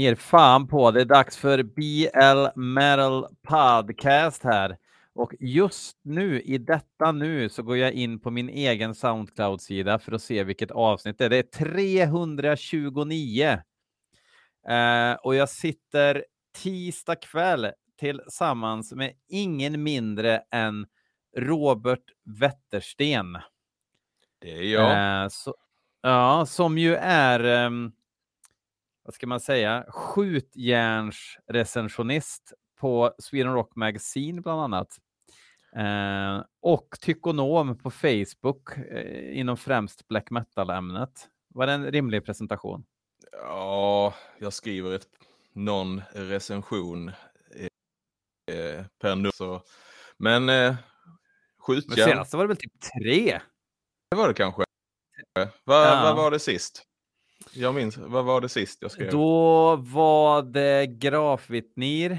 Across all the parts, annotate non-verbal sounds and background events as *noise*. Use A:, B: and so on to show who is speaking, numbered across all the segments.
A: ger fan på. Det är dags för BL Metal Podcast här. Och just nu, i detta nu, så går jag in på min egen Soundcloud-sida för att se vilket avsnitt det är. Det är 329. Eh, och jag sitter tisdag kväll tillsammans med ingen mindre än Robert Wettersten.
B: Det är jag.
A: Eh, så, ja, som ju är, um, vad ska man säga, skjutjärnsrecensionist på Sweden Rock Magazine bland annat. Eh, och tykonom på Facebook eh, inom främst black metal-ämnet. Var det en rimlig presentation?
B: Ja, jag skriver ett, någon recension eh, per nu. Så. Men eh, skjutjärn.
A: Men senast var det väl typ tre?
B: Det var det kanske. Vad, ja. vad var det sist? Jag minns, vad var det sist jag skrev?
A: Då var det grafvittnir.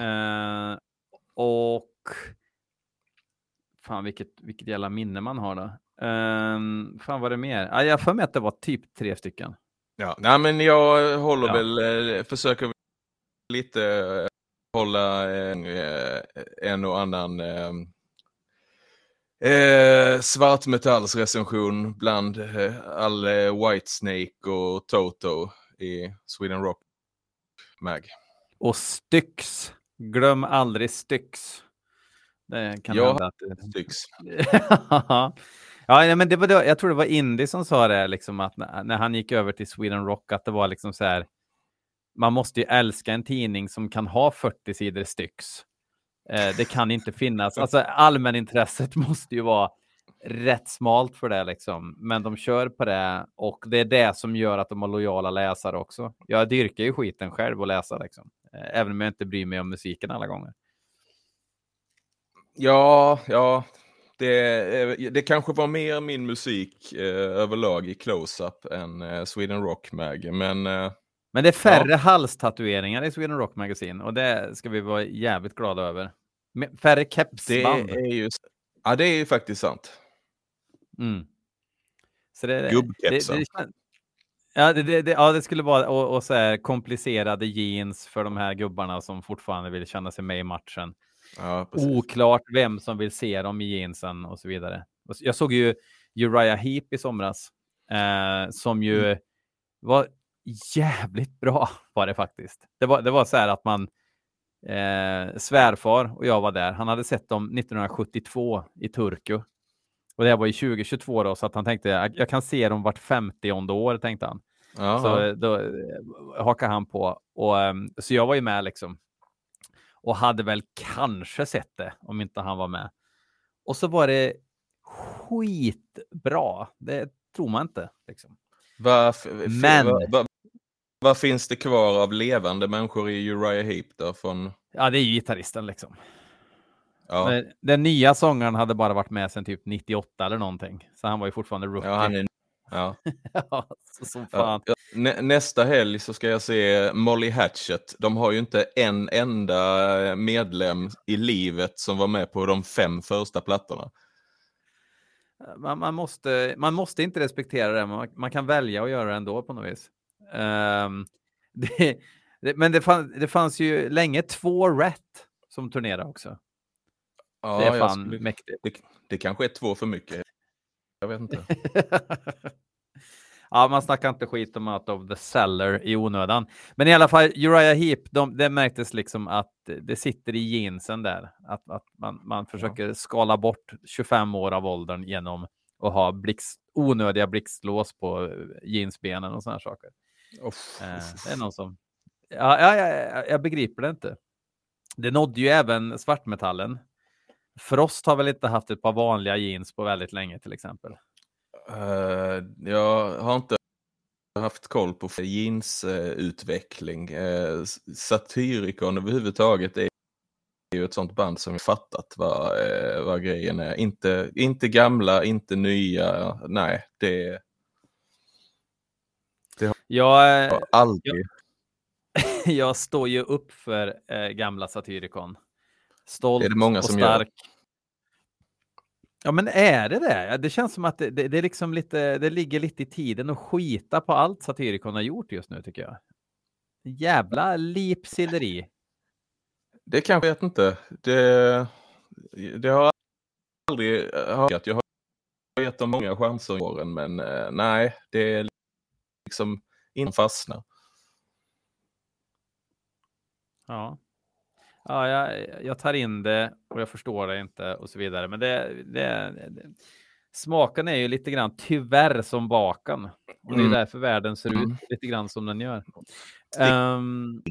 A: Eh, och fan vilket, vilket jävla minne man har då. Um, fan var det mer? Ah, jag får mig att det var typ tre stycken.
B: Ja, nej men jag håller ja. väl, eh, försöker lite eh, hålla en, eh, en och annan eh, eh, svartmetallsrecension bland eh, all eh, Whitesnake och Toto i Sweden Rock Mag.
A: Och Styx. Glöm aldrig Styx. Det kan
B: ja, hända att Styx. *laughs*
A: ja, men det var, jag tror det var Indy som sa det, liksom, att när, när han gick över till Sweden Rock, att det var liksom så här, man måste ju älska en tidning som kan ha 40 sidor styx. Eh, det kan inte finnas, alltså allmänintresset *laughs* måste ju vara rätt smalt för det liksom. Men de kör på det och det är det som gör att de har lojala läsare också. Jag dyrkar ju skiten själv och läsa liksom. Eh, även om jag inte bryr mig om musiken alla gånger.
B: Ja, ja, det, eh, det kanske var mer min musik eh, överlag i close-up än eh, Sweden Rock Mag, men eh,
A: men det är färre ja. halstatueringar i Sweden Rock Magazine och det ska vi vara jävligt glada över. Färre kepsband.
B: Det är ju, ja, det är ju faktiskt sant.
A: Mm. Så det,
B: Gubbkepsar. Det, det,
A: ja, det, det, ja, det skulle vara och, och så här, komplicerade jeans för de här gubbarna som fortfarande vill känna sig med i matchen.
B: Ja,
A: Oklart vem som vill se dem i jeansen och så vidare. Jag såg ju Uriah Heep i somras eh, som ju mm. var jävligt bra *laughs* var det faktiskt. Det var, det var så här att man eh, svärfar och jag var där. Han hade sett dem 1972 i Turku. Och det var i 2022 då, så att han tänkte jag, jag kan se dem vart 50 år, tänkte han.
B: Aha.
A: Så då eh, hakade han på. Och, um, så jag var ju med liksom. Och hade väl kanske sett det om inte han var med. Och så var det skitbra. Det tror man inte. Liksom.
B: Varför, Men... Var, var, vad finns det kvar av levande människor i Uriah Heep då? Från...
A: Ja, det är ju gitarristen liksom. Ja. Den nya sångaren hade bara varit med sedan typ 98 eller någonting. Så han var ju fortfarande rookie.
B: Ja, han är... ja. *laughs*
A: ja så, så fan.
B: Ja, nä nästa helg så ska jag se Molly Hatchet. De har ju inte en enda medlem i livet som var med på de fem första plattorna.
A: Man, man måste, man måste inte respektera det, man, man kan välja att göra det ändå på något vis. Um, *laughs* det, det, men det, fann, det fanns ju länge två rätt som turnerade också.
B: Ja, det är fan skulle, mäktigt. Det, det kanske är två för mycket. Jag vet inte. *laughs*
A: ja, man snackar inte skit om Out of the Cellar i onödan. Men i alla fall, Uriah Heep, de, det märktes liksom att det sitter i jeansen där. Att, att man, man försöker ja. skala bort 25 år av åldern genom att ha blixt, onödiga blixtlås på jeansbenen och sådana saker.
B: Uff,
A: eh, det är *laughs* någon som... Ja, ja, ja, jag begriper det inte. Det nådde ju även svartmetallen. Frost har väl inte haft ett par vanliga jeans på väldigt länge till exempel.
B: Uh, jag har inte haft koll på jeansutveckling. Uh, Satyricon överhuvudtaget är ju ett sånt band som fattat vad, vad grejen är. Inte, inte gamla, inte nya. Nej, det,
A: jag,
B: eh, aldrig.
A: Jag, *laughs* jag, står ju upp för äh, gamla Satyricon. Stolt
B: är det många
A: och
B: som
A: stark.
B: Gör.
A: Ja, men är det det? Det känns som att det, det, det, är liksom lite, det ligger lite i tiden att skita på allt Satyricon har gjort just nu tycker jag. Jävla lipsilleri.
B: Det kanske jag vet inte. Det, det har aldrig hört. Jag har gett dem många chanser i åren, men eh, nej, det är liksom inte fastna.
A: Ja. Ja, jag, jag tar in det och jag förstår det inte och så vidare. Men det, det, det smaken är ju lite grann tyvärr som baken. Och det är
B: Mm.
A: därför världen ser ut
B: Mm.
A: lite grann som den gör.
B: Stinker.
A: Ehm,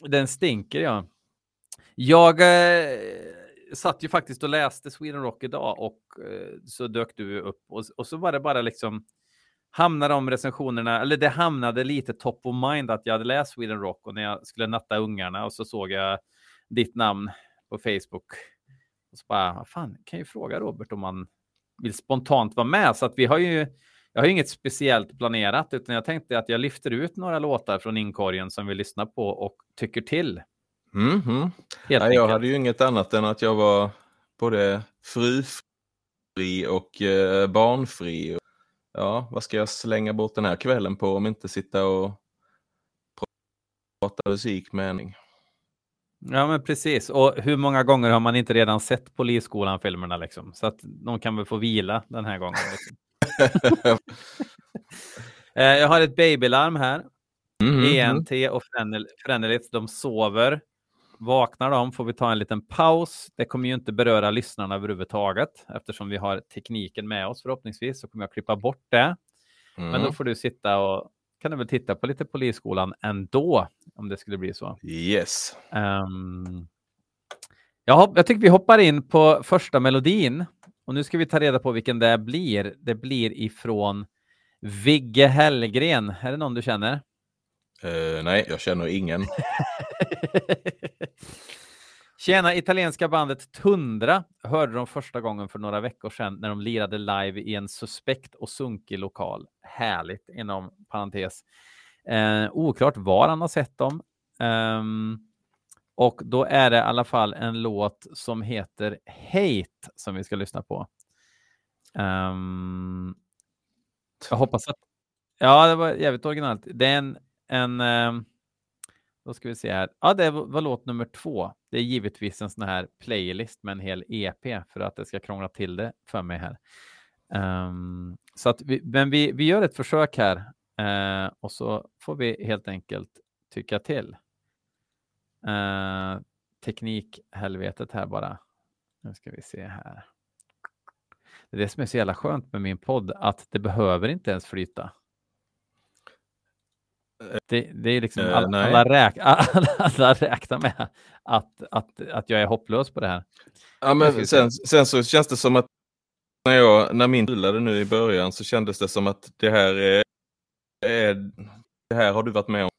A: den stinker, ja. Jag eh, satt ju faktiskt och läste Sweden Rock idag och eh, så dök du upp och, och så var det bara liksom hamnade de recensionerna, eller det hamnade lite top of mind att jag hade läst Sweden Rock och när jag skulle natta ungarna och så såg jag ditt namn på Facebook. Och så bara, vad fan, kan ju fråga Robert om man vill spontant vara med. Så att vi har ju, jag har ju inget speciellt planerat, utan jag tänkte att jag lyfter ut några låtar från inkorgen som vi lyssnar på och tycker till.
B: Mhm.
A: Helt
B: Nej, jag hade ju inget annat än att jag var både frufri och eh, barnfri. Ja, vad ska jag slänga bort den här kvällen på om inte sitta och prata musik med en?
A: Ja, men precis. Och hur många gånger har man inte redan sett Polisskolan-filmerna liksom? Så att de kan väl få vila den här gången. Liksom. *laughs* Eh, jag har ett babylarm här.
B: Mhm.
A: ENT och Frenel- Frenelith, de sover. Vaknar de får vi ta en liten paus. Det kommer ju inte beröra lyssnarna överhuvudtaget eftersom vi har tekniken med oss förhoppningsvis så kommer jag klippa bort det. Men då
B: Mm.
A: får du sitta och kan du väl titta på lite Polisskolan ändå om det skulle bli så.
B: Yes.
A: Um, jag, hopp- jag tycker vi hoppar in på första melodin och nu ska vi ta reda på vilken det blir. Det blir ifrån Vigge Hellgren. Är det någon du känner?
B: Eh, nej, jag känner ingen. *laughs* *laughs*
A: Tjena, italienska bandet Tundra hörde de första gången för några veckor sedan när de lirade live i en suspekt och sunkig lokal. Härligt inom parentes. Eh, oklart var han har sett dem. Um, och då är det i alla fall en låt som heter Hate som vi ska lyssna på. Um, jag hoppas att... Ja, det var jävligt originalt. Det är en... en um, då ska vi se här. Ja, det var, låt nummer två. Det är givetvis en sån här playlist med en hel EP för att det ska krångla till det för mig här. Um, så att vi, men vi, vi gör ett försök här uh, och så får vi helt enkelt tycka till. Uh, teknikhelvetet här bara. Nu ska vi se här. Det är det som är så jävla skönt med min podd, att det behöver inte ens flyta. Det, det är liksom
B: Eh,
A: alla,
B: nej.
A: alla, räk, *laughs* alla, alla räknar med att, att, att jag är hopplös på det här.
B: Ja, men sen, sen så känns det som att när, jag, när min rullade nu i början så kändes det som att det här är, är det här har du varit med om.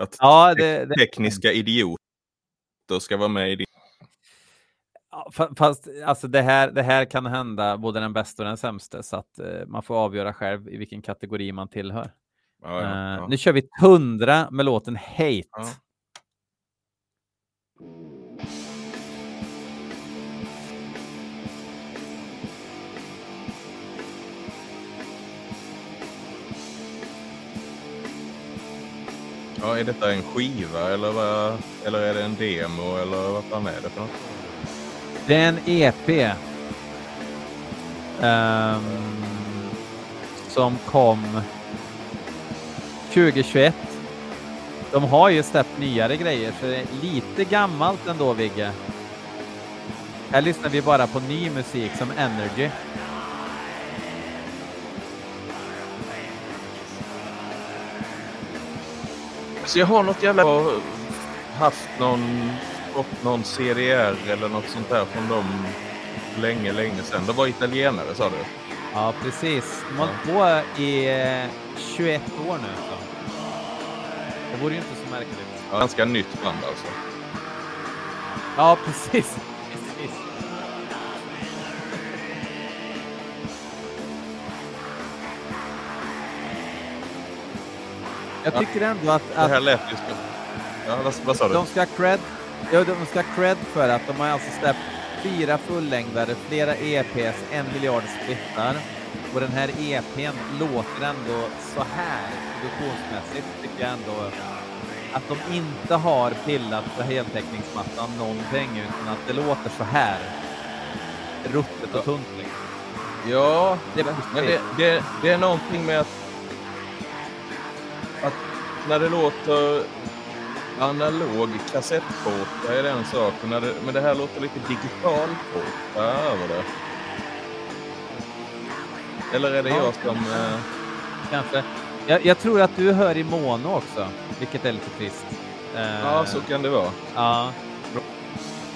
B: Att
A: Ja, det, det,
B: tekniska idioter ska vara med i din...
A: Fast alltså det, här, det här kan hända både den bästa och den sämsta så att eh, man får avgöra själv i vilken kategori man tillhör.
B: Ja, ja,
A: Eh,
B: ja.
A: Nu kör vi Tundra med låten Hate.
B: Ja. Är detta en skiva eller, vad, eller är det en demo eller vad fan är det för något?
A: Det är en EP. ehm, som kom 2021. De har ju släppt nyare grejer så det är lite gammalt ändå Vigge. Här lyssnar vi bara på ny musik som Energy.
B: Så jag har något jävla... haft någon, fått någon CDR eller något sånt där från dem länge, länge sedan. Det var italienare sa du?
A: Ja, precis. De har hållit på i eh, 21 år nu. Så. Vore ju inte så märkligt.
B: Ja, ganska nytt band alltså.
A: Ja, precis. precis. Jag
B: Ja.
A: tycker ändå att,
B: Det här
A: att
B: lät ju... så- Ja, vad, vad sa du?
A: de ska cred, ja, de ska cred för att de har alltså släppt fyra fullängdare, flera EPs, en miljard splittar. Och den här EPn låter ändå så här produktionsmässigt, tycker jag ändå att de inte har pillat på heltäckningsmattan någonting, utan att det låter så här. Ruttet och tunt. Liksom.
B: Ja,
A: Det
B: men det, det, det är någonting med att, att när det låter analog kassettporta är det en sak, men, det, men det här låter lite digital över det. Eller är det
A: Ja.
B: jag som... Eh,
A: Kanske. Jag, jag tror att du hör i mono också, vilket är lite trist. Eh,
B: ja, så kan det vara.
A: ja.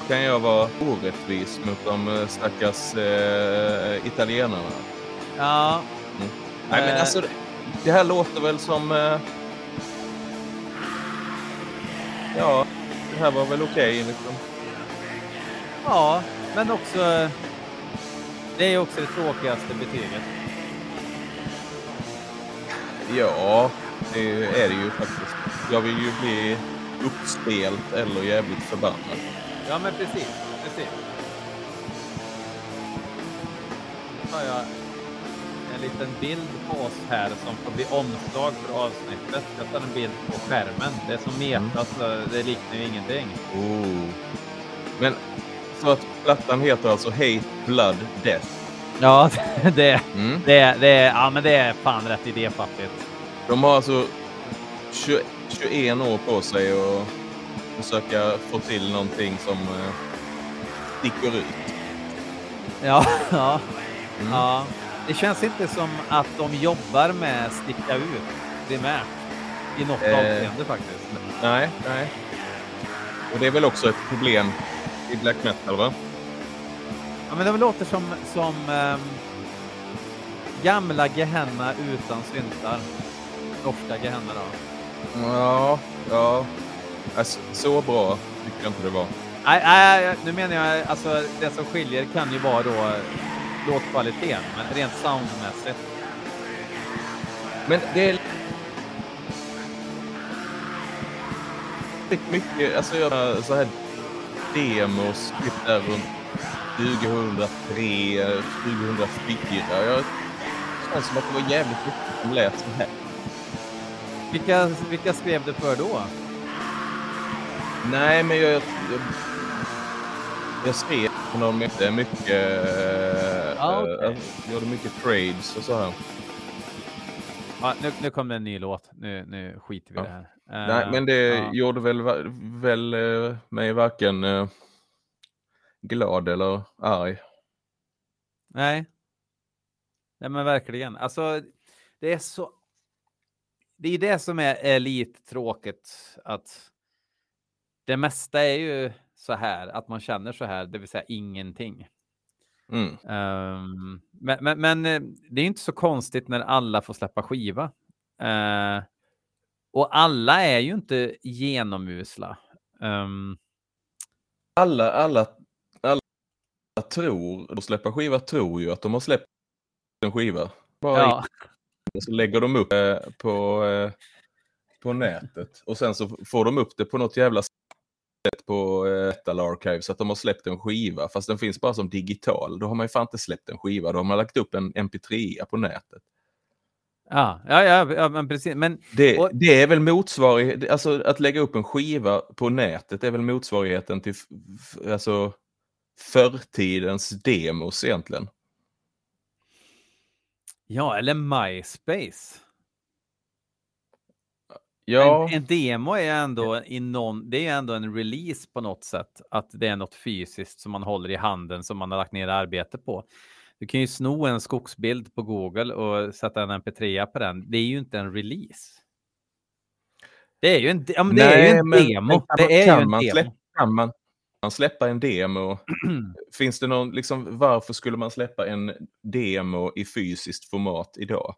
B: Kan jag vara orättvis mot de eh, stackars eh, italienarna?
A: ja.
B: Nej, men
A: Eh,
B: alltså, det, här låter väl som... Eh, ja, det här var väl okej liksom.
A: Ja, men också... Det är också det tråkigaste betyget.
B: Ja, det är det ju faktiskt. Jag vill ju bli uppspelt eller jävligt förbannad.
A: Ja, men precis. precis. Har jag en liten bild på oss här som får bli omslag för avsnittet. Jag tar en bild på skärmen. Det är som meta, så det liknar ju ingenting.
B: Oh. Men så att plattan heter alltså Hate, Blood, Death.
A: Ja, *laughs* det,
B: Mm.
A: det, det, ja, men det är fan rätt idéfattigt.
B: De har alltså 20, 21 år på sig att försöka få till någonting som eh, sticker ut.
A: Ja, *laughs* ja,
B: Mm.
A: ja. Det känns inte som att de jobbar med sticka ut primärt i något
B: Eh.
A: avseende faktiskt.
B: Nej, nej. Och det är väl också ett problem i black metal, va?
A: Ja, men de låter som, som ehm, gamla Gehenna utan syntar. Norska Gehenna då.
B: Ja, ja. Alltså, så bra tycker jag inte det var.
A: Nej, nej, nu menar jag alltså det som skiljer kan ju vara då låtkvaliteten, men rent soundmässigt.
B: Men det är mycket, alltså jag så här demos typ där runt 2003, 2004. Jag, det känns som att det var jävligt mycket som lät så här.
A: Vilka, vilka skrev du för då?
B: Nej, men jag, jag, jag skrev på någon mycket, mycket,
A: Ja,
B: eh,
A: okej.
B: jag gjorde mycket trades och så här.
A: Ja, nu, nu kom det en ny låt. Nu, nu skiter vi i
B: Ja.
A: det här.
B: Nej,
A: Eh,
B: men det
A: ja.
B: gjorde väl, väl eh, mig varken glad eller arg.
A: Nej. Nej, men verkligen. Alltså, det är så. Det är det som är, är lite tråkigt att det mesta är ju så här att man känner så här, det vill säga ingenting.
B: Mm.
A: Ehm, men, men, men eh, det är inte så konstigt när alla får släppa skiva. Eh, och alla är ju inte genomusla.
B: Alla, alla, alla tror, de släpper skiva tror ju att de har släppt en skiva. Bara
A: ja,
B: så lägger de upp eh, på, eh, på nätet och sen så får de upp det på något jävla sätt på eh, Metal så att de har släppt en skiva fast den finns bara som digital. Då har man ju fan inte släppt en skiva, då har man lagt upp en mp3 på nätet.
A: ja, ja, ja, ja, men precis. Men
B: Det,
A: Och-
B: det är väl motsvarighet, alltså att lägga upp en skiva på nätet är väl motsvarigheten till alltså förtidens demos egentligen.
A: ja, eller MySpace.
B: Ja,
A: En, en demo är ändå i någon, det är ändå en release på något sätt. Att det är något fysiskt som man håller i handen som man har lagt ner arbete på. Du kan ju sno en skogsbild på Google och sätta en mp3 på den. Det är ju inte en release. Det är ju en, de- ja, men det är ju en
B: men-
A: demo.
B: men kan man-
A: det är
B: kan
A: ju en
B: man
A: demo.
B: Släppa, kan man, man släppa en demo? *clears throat* Finns det någon, liksom, varför skulle man släppa en demo i fysiskt format idag?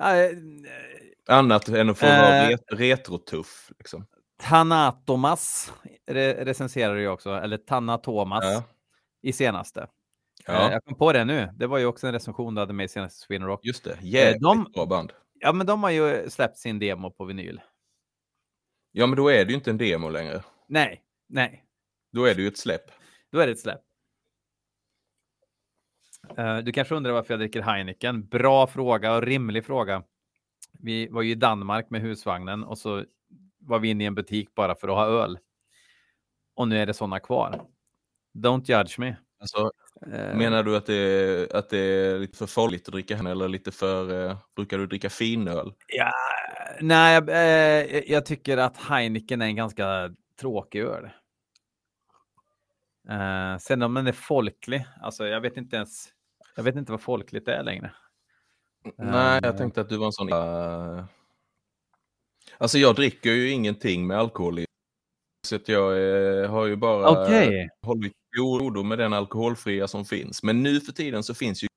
A: Eh,
B: Annat än att få
A: Eh.
B: ret, retrotuff. Liksom.
A: Tanatomas re recenserar ju också, eller Tanatomas
B: Ja.
A: i senaste. Eh,
B: Ja,
A: Jag kom på det nu. Det var ju också en recension du hade med i senaste Sweden Rock.
B: just det. Jävligt
A: de-
B: bra band.
A: Ja, men de har ju släppt sin demo på vinyl.
B: Ja, men då är det ju inte en demo längre.
A: Nej, nej,
B: Då är det ju ett släpp.
A: då är det ett släpp. Eh, du kanske undrar varför jag dricker Heineken. Bra fråga och rimlig fråga. Vi var ju i Danmark med husvagnen och så var vi inne i en butik bara för att ha öl. Och nu är det sådana kvar. Don't judge me.
B: Alltså,
A: Eh,
B: menar du att det, är, att det är lite för farligt att dricka henne eller lite för... Eh, brukar du dricka finöl?
A: Ja, nej, jag, eh, jag tycker att Heineken är en ganska tråkig öl. Eh, sen om den är folklig, alltså jag vet inte ens. Jag vet inte vad folkligt är längre.
B: Nej, jag
A: Eh,
B: tänkte att du var en sån... Uh... Alltså jag dricker ju ingenting med alkohol i. Så att jag eh, har ju bara
A: Okej,
B: hållit godo med den alkoholfria som finns. Men nu för tiden så finns ju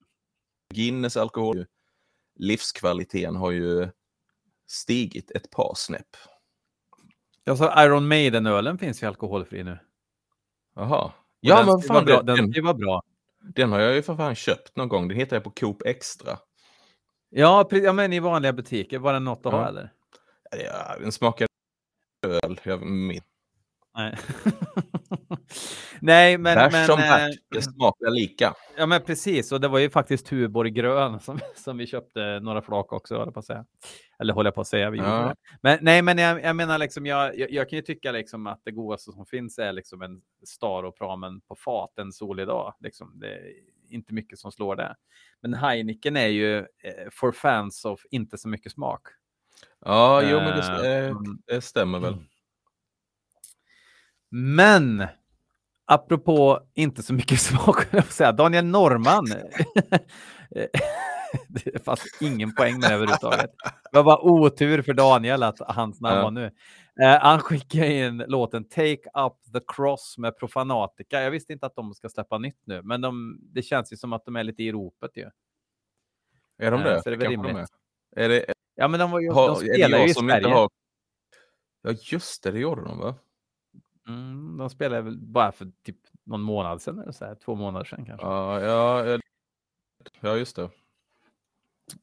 B: Guinness alkohol. Livskvaliteten har ju stigit ett par snäpp.
A: Jag sa Iron Maiden-ölen finns ju alkoholfri nu.
B: Jaha. Ja,
A: den
B: men fan,
A: bra.
B: den,
A: Den
B: den,
A: vara bra.
B: den har jag ju för fan köpt någon gång. Den hittar jag på Coop Extra.
A: Ja, ja, men i vanliga butiker. Var det något att ha
B: Ja.
A: eller?
B: Ja, den smakar öl. Jag, min.
A: Nej. *laughs* Nej, men...
B: Bärs
A: men
B: som
A: eh,
B: bärs, det smakar lika.
A: Ja, men precis. Och det var ju faktiskt Tuborg grön som, *laughs* som vi köpte några flak också, höll på att säga. Eller håller jag på att säga. Vi
B: Ja.
A: Men nej, men jag, jag menar liksom, jag, jag, jag kan ju tycka liksom att det godaste som finns är liksom en Staropramen på fat en solig dag. Liksom. Det är inte mycket som slår det. Men Heineken är ju eh, for fans of inte så mycket smak.
B: Ja, jo, men det,
A: Eh,
B: eh, det stämmer väl.
A: Men apropå inte så mycket *laughs* smak, säga, Daniel Norman. *laughs* det fanns ingen poäng med det överhuvudtaget. Det var bara otur för Daniel att hans namn
B: Ja.
A: var nu. Eh, han skickade in låten Take Up the Cross med Profanatica. Jag visste inte att de ska släppa nytt nu, men de, det känns ju som att de är lite i ropet ju.
B: Är de
A: Eh,
B: det?
A: så det är väl
B: Kanske de
A: rimligt.
B: är. Är det,
A: Ja, men de, var ju,
B: har,
A: de spelar ju i Sverige.
B: har... Ja, just det, det gjorde de va?
A: Mm, de spelade väl bara för typ någon månad sedan, eller så här, två månader sedan kanske.
B: Ja, ja, ja, just det.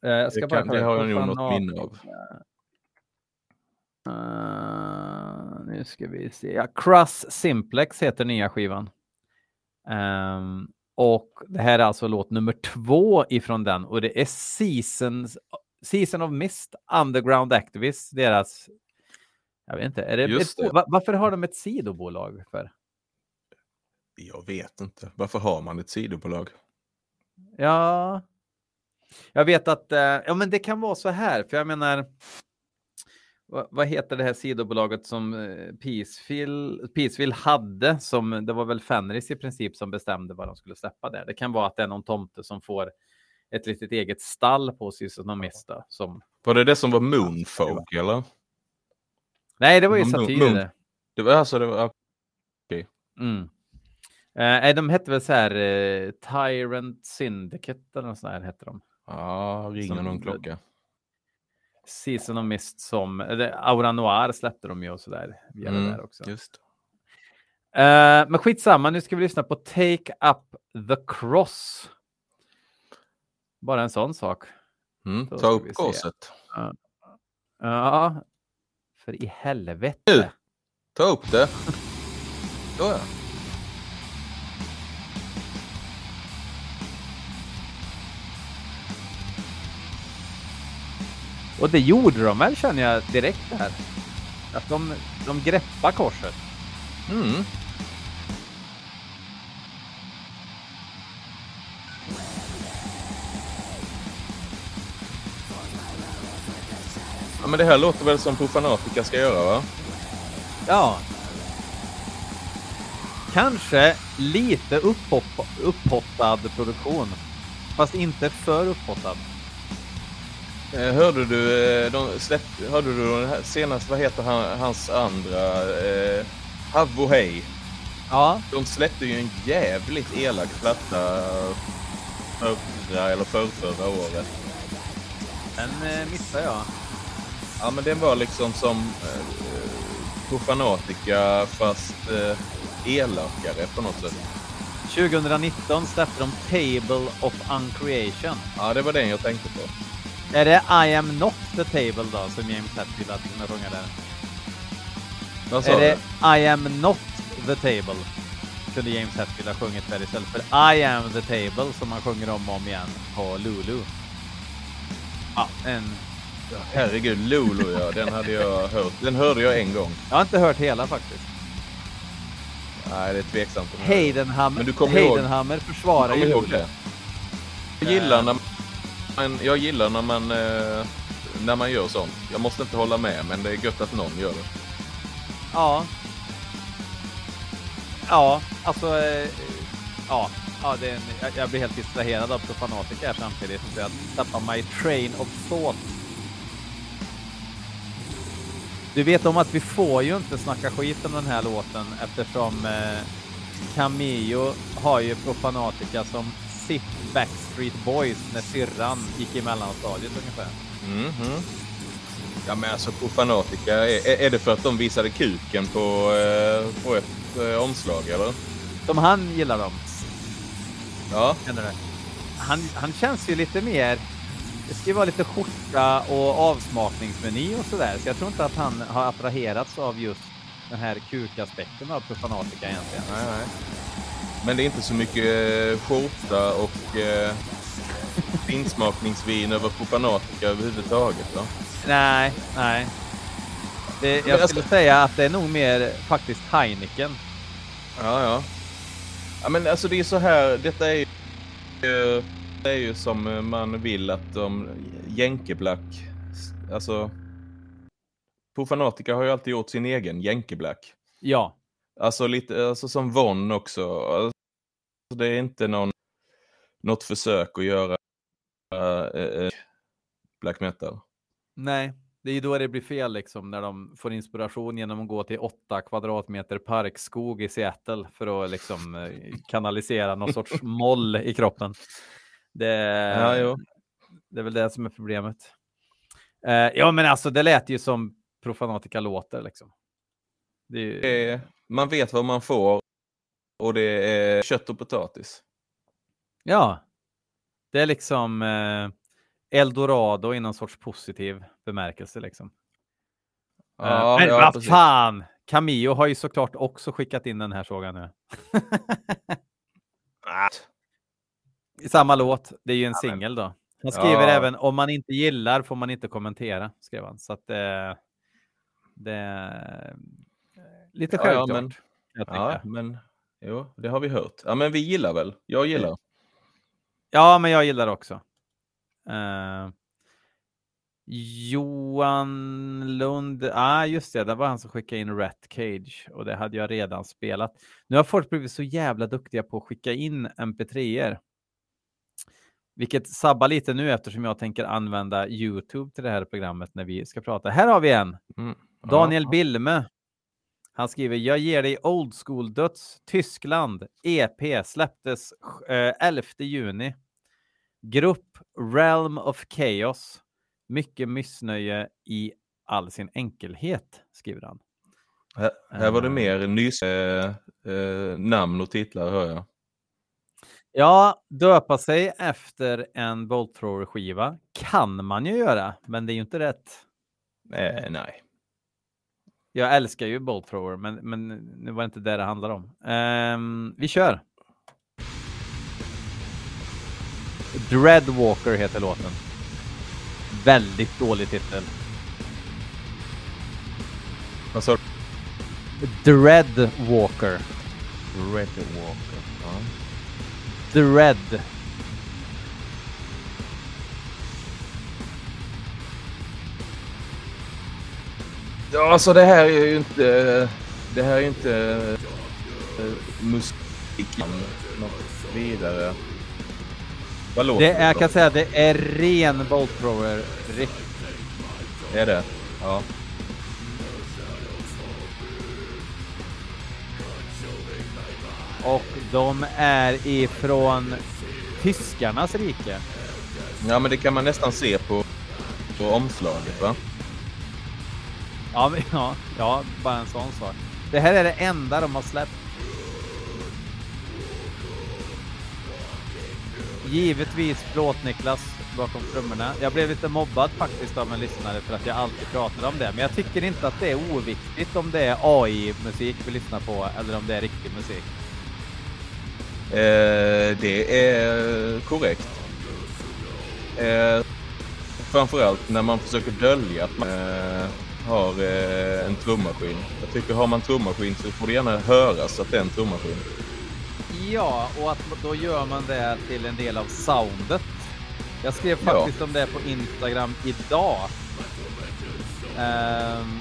A: Eh, jag ska
B: Det,
A: bara
B: kan, det har jag nog något minne av.
A: Eh, nu ska vi se. Ja, Cruss Simplex heter nya skivan. Ehm, och det här är alltså låt nummer två ifrån den och det är Seasons, Season of Mist, Underground Activists, deras... Jag vet inte, är det
B: Just
A: ett,
B: det.
A: va- varför har de ett sidobolag för?
B: Jag vet inte. Varför har man ett sidobolag?
A: Ja, jag vet att eh, ja, men det kan vara så här, för jag menar. Vad, vad heter det här sidobolaget som eh, Peaceville, Peaceville hade? Som, det var väl Fenris i princip som bestämde vad de skulle släppa där. Det kan vara att det är någon tomte som får ett litet eget stall på Season of Mist. då, Som...
B: Var det det som var Moonfolk eller?
A: Nej, det var ju satir. Det.
B: Det var alltså, det var,
A: Mm. Eh, de hette väl så här eh, Tyrant Syndicate eller något sånt här hette de.
B: ja, ringer
A: Som-
B: någon klocka.
A: Season of Mist som, eller Aura Noir släppte de ju och. Via det
B: Mm,
A: där också.
B: Just.
A: Eh, men skitsamma, nu ska vi lyssna på Take Up the Cross. Bara en sån sak.
B: Mm, ta upp korset.
A: Ja, för i helvete.
B: Nu. Ta upp det. Så ja.
A: Och det gjorde de väl känner jag direkt här. Att de, de greppar korset.
B: Mm. Ja, men det här låter väl som Profanatica ska göra va?
A: Ja. Kanske lite upphopp, upphottad produktion. Fast inte för upphottad.
B: Eh, hörde du, eh, de släppte, hörde du den här senast, vad heter han, hans andra, eh, Havvo Hej?
A: Ja,
B: De släppte ju en jävligt elak platta förra eller förrförra året.
A: den eh, missade jag.
B: Ja men den var liksom som eh, Profanatica fast eh, elakare på något sätt.
A: 2019 släppte de Table of Uncreation.
B: Ja det var den jag tänkte på.
A: Är det I am not the table då som James Hetfield hade kunnat sjunga där?
B: Vad sa
A: Är
B: du?
A: det I am not the table? Kunde James Hetfield ha sjungit där istället för I am the table som han sjunger om och om igen på Lulu. Ja, en
B: Herregud, Lolo ja, den hade jag hört. Den hörde jag en gång.
A: Jag har inte hört hela faktiskt.
B: Nej, det är tveksamt.
A: Heidenhammer,
B: Men du kommer ihåg-
A: Heidenhammer försvarar ju
B: ihåg det? Jag gillar när man, jag gillar när man, eh, när man gör sånt. Jag måste inte hålla med, men det är gött att någon gör det.
A: Ja. Ja, alltså... Eh, ja, ja det är en, jag, jag blir helt distraherad av Profanatica här samtidigt. Så jag tappar my train of thought. Du vet om att vi får ju inte snacka skit om den här låten eftersom eh, Cameo har ju Profanatica som sitt Backstreet Boys när syrran gick i mellanstadiet ungefär.
B: Mhm. Ja men alltså på Fanatica, är, är det för att de visade kuken på, eh, på ett eh, omslag eller?
A: Som han gillar dem.
B: Ja.
A: Känner du? Han, han känns ju lite mer... Det ska ju vara lite skjorta och avsmakningsmeny och sådär. Så jag tror inte att han har attraherats av just den här kukaspekten av Profanatica egentligen.
B: Nej, nej. Men det är inte så mycket eh, skjorta och eh, *laughs* finsmakningsvin över på Fanatica överhuvudtaget va?
A: Nej, nej. Det, jag skulle säga att det är nog mer faktiskt Heineken.
B: Ja, ja. Ja men alltså det är så här, detta är ju, eh, det är ju som eh, man vill att de jänkeblack, alltså på Fanatica har ju alltid gjort sin egen jänkeblack.
A: Ja,
B: Alltså lite, alltså som Von också. Alltså, det är inte någon, något försök att göra eh, eh, black metal.
A: nej. Det är ju då det blir fel liksom när de får inspiration genom att gå till åtta kvadratmeter parkskog i Seattle för att liksom kanalisera någon sorts moll i kroppen. Det,
B: Ja, jo.
A: det är väl det som är problemet. Eh, ja, men alltså det lät ju som Profanatica låter liksom. Ju,
B: är, man vet vad man får och det är kött och potatis.
A: ja, det är liksom eh, eldorado i någon sorts positiv bemärkelse liksom.
B: Ja,
A: Eh, men
B: ja,
A: vad
B: precis.
A: fan! Cameo har ju såklart också skickat in den här frågan nu. *laughs* I samma låt. Det är ju en singel då. Han skriver
B: Ja.
A: även om man inte gillar får man inte kommentera, skrev han. Så att eh, det är lite
B: Ja, ja,
A: självklart.
B: men- Ja, men jo, det har vi hört. Ja, men vi gillar väl. Jag gillar.
A: ja, men jag gillar också. Eh, Johan Lund, ja ah, just det, det var han som skickade in Rat Cage och det hade jag redan spelat. Nu har folk blivit så jävla duktiga på att skicka in mp3er. Vilket sabbar lite nu eftersom jag tänker använda Youtube till det här programmet när vi ska prata. Här har vi en.
B: Mm.
A: Daniel
B: ja.
A: Bilme. Han skriver, jag ger dig Old School Döds, Tyskland, EP, släpptes eh, 11 juni. Grupp Realm of Chaos. Mycket missnöje i all sin enkelhet, skriver han.
B: Här, här var det
A: Eh.
B: mer nys eh, eh, namn och titlar hör jag.
A: Ja, döpa sig efter en Bolt Thrower-skiva kan man ju göra, men det är ju inte rätt.
B: Eh, nej.
A: Jag älskar ju Bolt Thrower, men, men nu var det inte det det handlar om. Ehm, vi kör. Dreadwalker heter låten. Väldigt dålig titel.
B: Vad sa du?
A: Dreadwalker.
B: Red Walker. Ja.
A: Dread.
B: Ja, alltså det här är ju inte... Det här är ju inte uh, musik något vidare. Vad låter
A: Det är, jag kan säga det är ren Bolt Thrower riff.
B: Är det? Ja.
A: Och de är ifrån tyskarnas rike.
B: Ja, men det kan man nästan se på, på omslaget, va?
A: Ja, men, ja, ja, bara en sån sak. Det här är det enda de har släppt. Givetvis Plåt-Niklas bakom trummorna. Jag blev lite mobbad faktiskt av en lyssnare för att jag alltid pratar om det. Men jag tycker inte att det är oviktigt om det är AI-musik vi lyssnar på eller om det är riktig musik.
B: Eh, det är korrekt. Eh, framförallt när man försöker dölja att man eh, har eh, en trummaskin. Jag tycker har man trummaskin så får det gärna höras att det är en trummaskin.
A: Ja, och att då gör man det till en del av soundet. Jag skrev faktiskt ja. om det på Instagram idag. Um,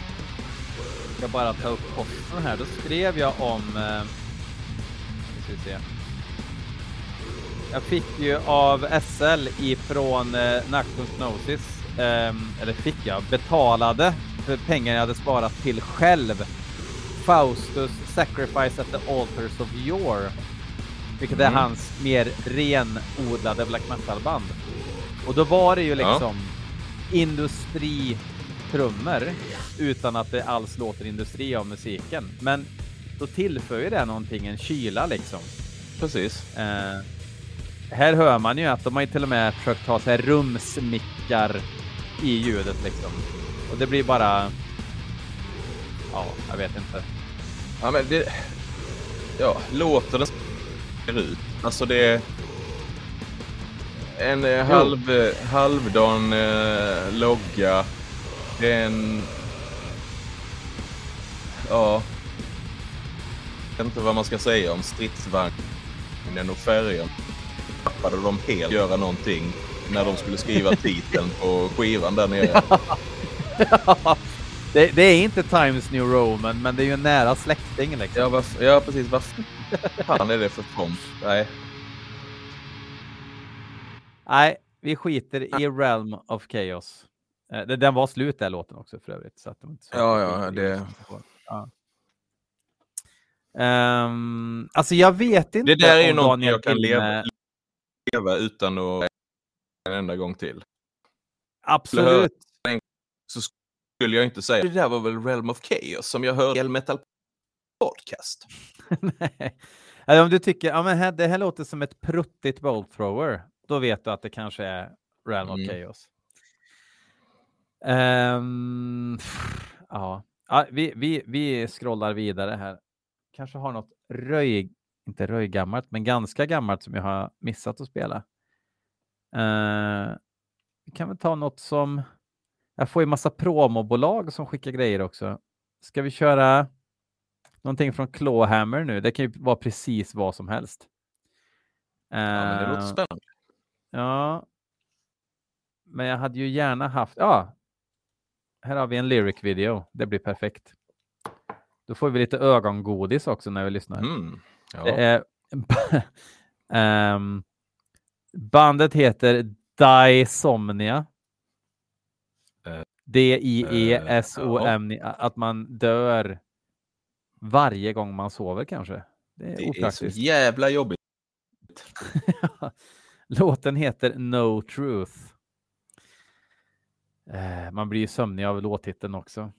A: ska bara ta upp posten här. Då skrev jag om... Uh, ska vi se. Jag fick ju av SL ifrån uh, Nactus Gnosis, um, eller fick jag, betalade för pengar jag hade sparat till själv. Faustus Sacrifice at the Altars of Yore. Vilket mm. är hans mer renodlade black metal-band. Och då var det ju liksom ja. industritrummor utan att det alls låter industri av musiken. Men då tillför ju det någonting, en kyla liksom.
B: Precis.
A: Eh, här hör man ju att de har ju till och med försökt ha sig rumsmickar i ljudet liksom. Och det blir bara... Ja, jag vet inte.
B: Ja, men det... Ja, låter den ut. Alltså det en eh, halv, halvdan eh, logga. Det är en... Ja. Jag vet inte vad man ska säga om stridsvagnen och färgen. Tappade de helt göra någonting när de skulle skriva *laughs* titeln på skivan där nere.
A: det, det, är inte Times New Roman, men det är ju en nära släkting liksom.
B: Ja, varför, ja precis. Vad fan är det för font? Nej.
A: Nej, vi skiter i Realm of Chaos. Eh, den var slut den låten också för övrigt. Så att de inte
B: ja, ja, det... Ja.
A: Um, alltså jag vet inte.
B: Det där är ju något jag kan leva, leva utan att en enda gång till.
A: Absolut.
B: Så skulle jag inte säga det där var väl Realm of Chaos som jag hörde i Metal Podcast. *laughs*
A: Nej. Eller om du tycker ja, men här, det här låter som ett pruttigt bolt thrower, då vet du att det kanske är Realm of mm. Chaos. Um, ja, ja vi, vi, vi scrollar vidare här. Kanske har något röj, inte röjgammalt, men ganska gammalt som jag har missat att spela. Uh, vi kan väl ta något som... Jag får ju massa promobolag som skickar grejer också. Ska vi köra någonting från Clawhammer nu? Det kan ju vara precis vad som helst.
B: Ja, men det låter eh, spännande.
A: Ja. Men jag hade ju gärna haft... Ja. Här har vi en lyric video. Det blir perfekt. Då får vi lite ögongodis också när vi lyssnar.
B: Mm. Ja.
A: Är... um, *laughs* bandet heter Disomnia.
B: Uh,
A: D-I-E-S-O-M, uh, att man dör varje gång man sover kanske. Det är det är
B: så jävla jobbigt. *laughs*
A: Låten heter No Truth. Eh, man blir ju sömnig av låttiteln också.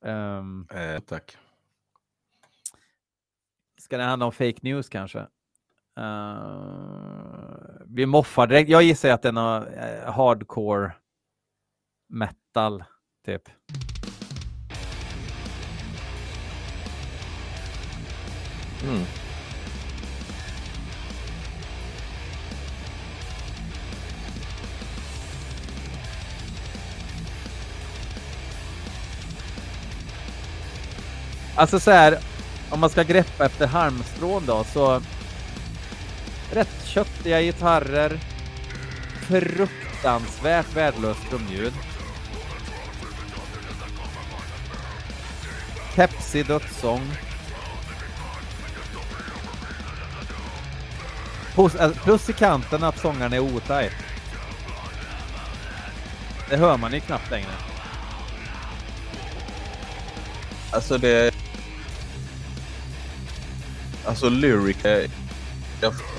A: Um,
B: eh, tack.
A: Ska det handla om fake news kanske? Uh, vi moffar direkt. Jag gissar att är någon uh, hardcore metal, typ.
B: Mm.
A: Alltså så här, om man ska greppa efter halmstrån då, så rätt köttiga gitarrer, fruktansvärt värdelöst trumljud. Pepsi dödssång. Plus, eh, plus i kanten att sångaren är otajt. Det hör man ju knappt längre.
B: Alltså det... Alltså lyric...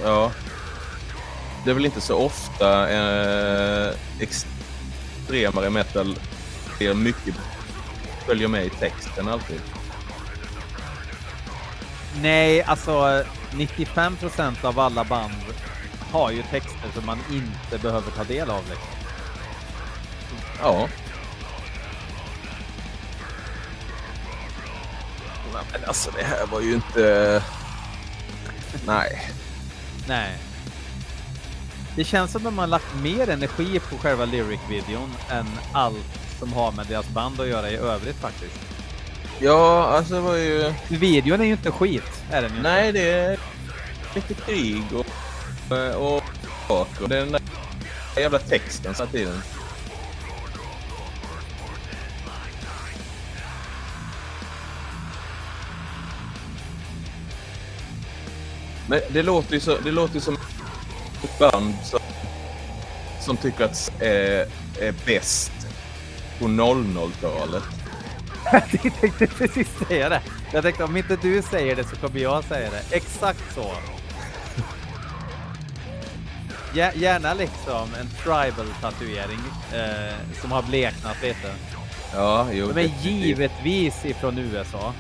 B: Ja. Det är väl inte så ofta eh, extremare metal ser mycket följer med i texten alltid.
A: Nej, alltså 95 procent av alla band har ju texter som man inte behöver ta del av. Liksom.
B: Ja. Men alltså det här var ju inte... Nej.
A: Nej. Det känns som att de har lagt mer energi på själva lyric-videon än allt som har med deras band att göra i övrigt faktiskt.
B: Ja, alltså det var ju...
A: Videon är ju inte skit, är den ju
B: Nej, det är lite krig och... och, och, och den där jävla texten hela tiden. Men det låter ju, så, det låter som ett band som, som tycker att är, är bäst på 00-talet. *laughs*
A: Jag tänkte precis säga det. Jag tänkte om inte du säger det så kommer jag säga det. Exakt så. Gär- Gärna liksom en tribal tatuering eh, som har bleknat lite.
B: Ja, jo. Definitivt.
A: givetvis ifrån USA.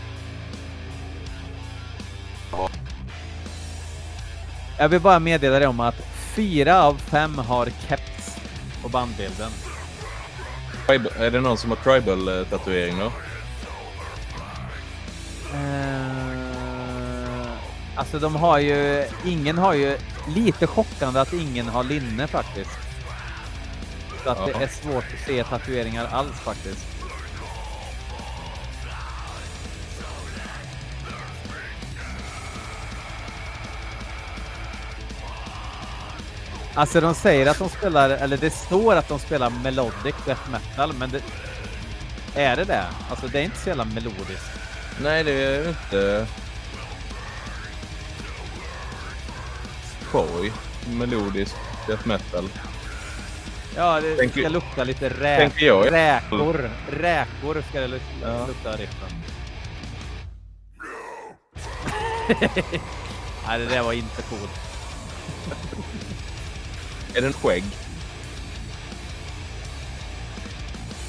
A: Jag vill bara meddela dig om att fyra av fem har keps på bandbilden.
B: Är det någon som har tribal-tatuering då?
A: Eh, alltså de har ju, ingen har ju, lite chockande att ingen har linne faktiskt. Så att det
B: Ja.
A: är svårt att se tatueringar alls faktiskt. Alltså de säger att de spelar, eller det står att de spelar melodic death metal, men det, är det det? Alltså det är inte så jävla melodiskt.
B: Nej, det är inte... Skoj. Melodisk death metal.
A: Ja, det
B: Tänker-
A: ska lukta lite rä
B: tänker jag.
A: räkor. Räkor ska det lukta,
B: Ja.
A: lukta riffen. *laughs* Nej, det där var inte coolt.
B: Är det en skägg?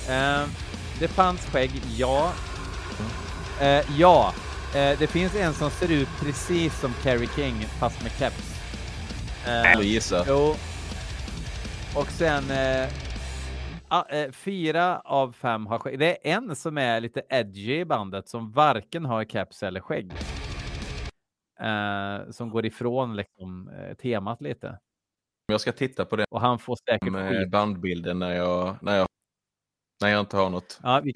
A: Eh, det fanns skägg, ja. Eh, ja, eh, det finns en som ser ut precis som Carrie King fast med keps. Eh,
B: gissa.
A: Jo. Och sen eh, ah, eh, fyra av fem har skägg. Det är en som är lite edgy i bandet som varken har keps eller skägg. Eh, som går ifrån liksom, temat lite.
B: Jag ska titta på den
A: Och han får säkert
B: med bandbilden när jag, när jag, när jag inte har något.
A: Ja, vi,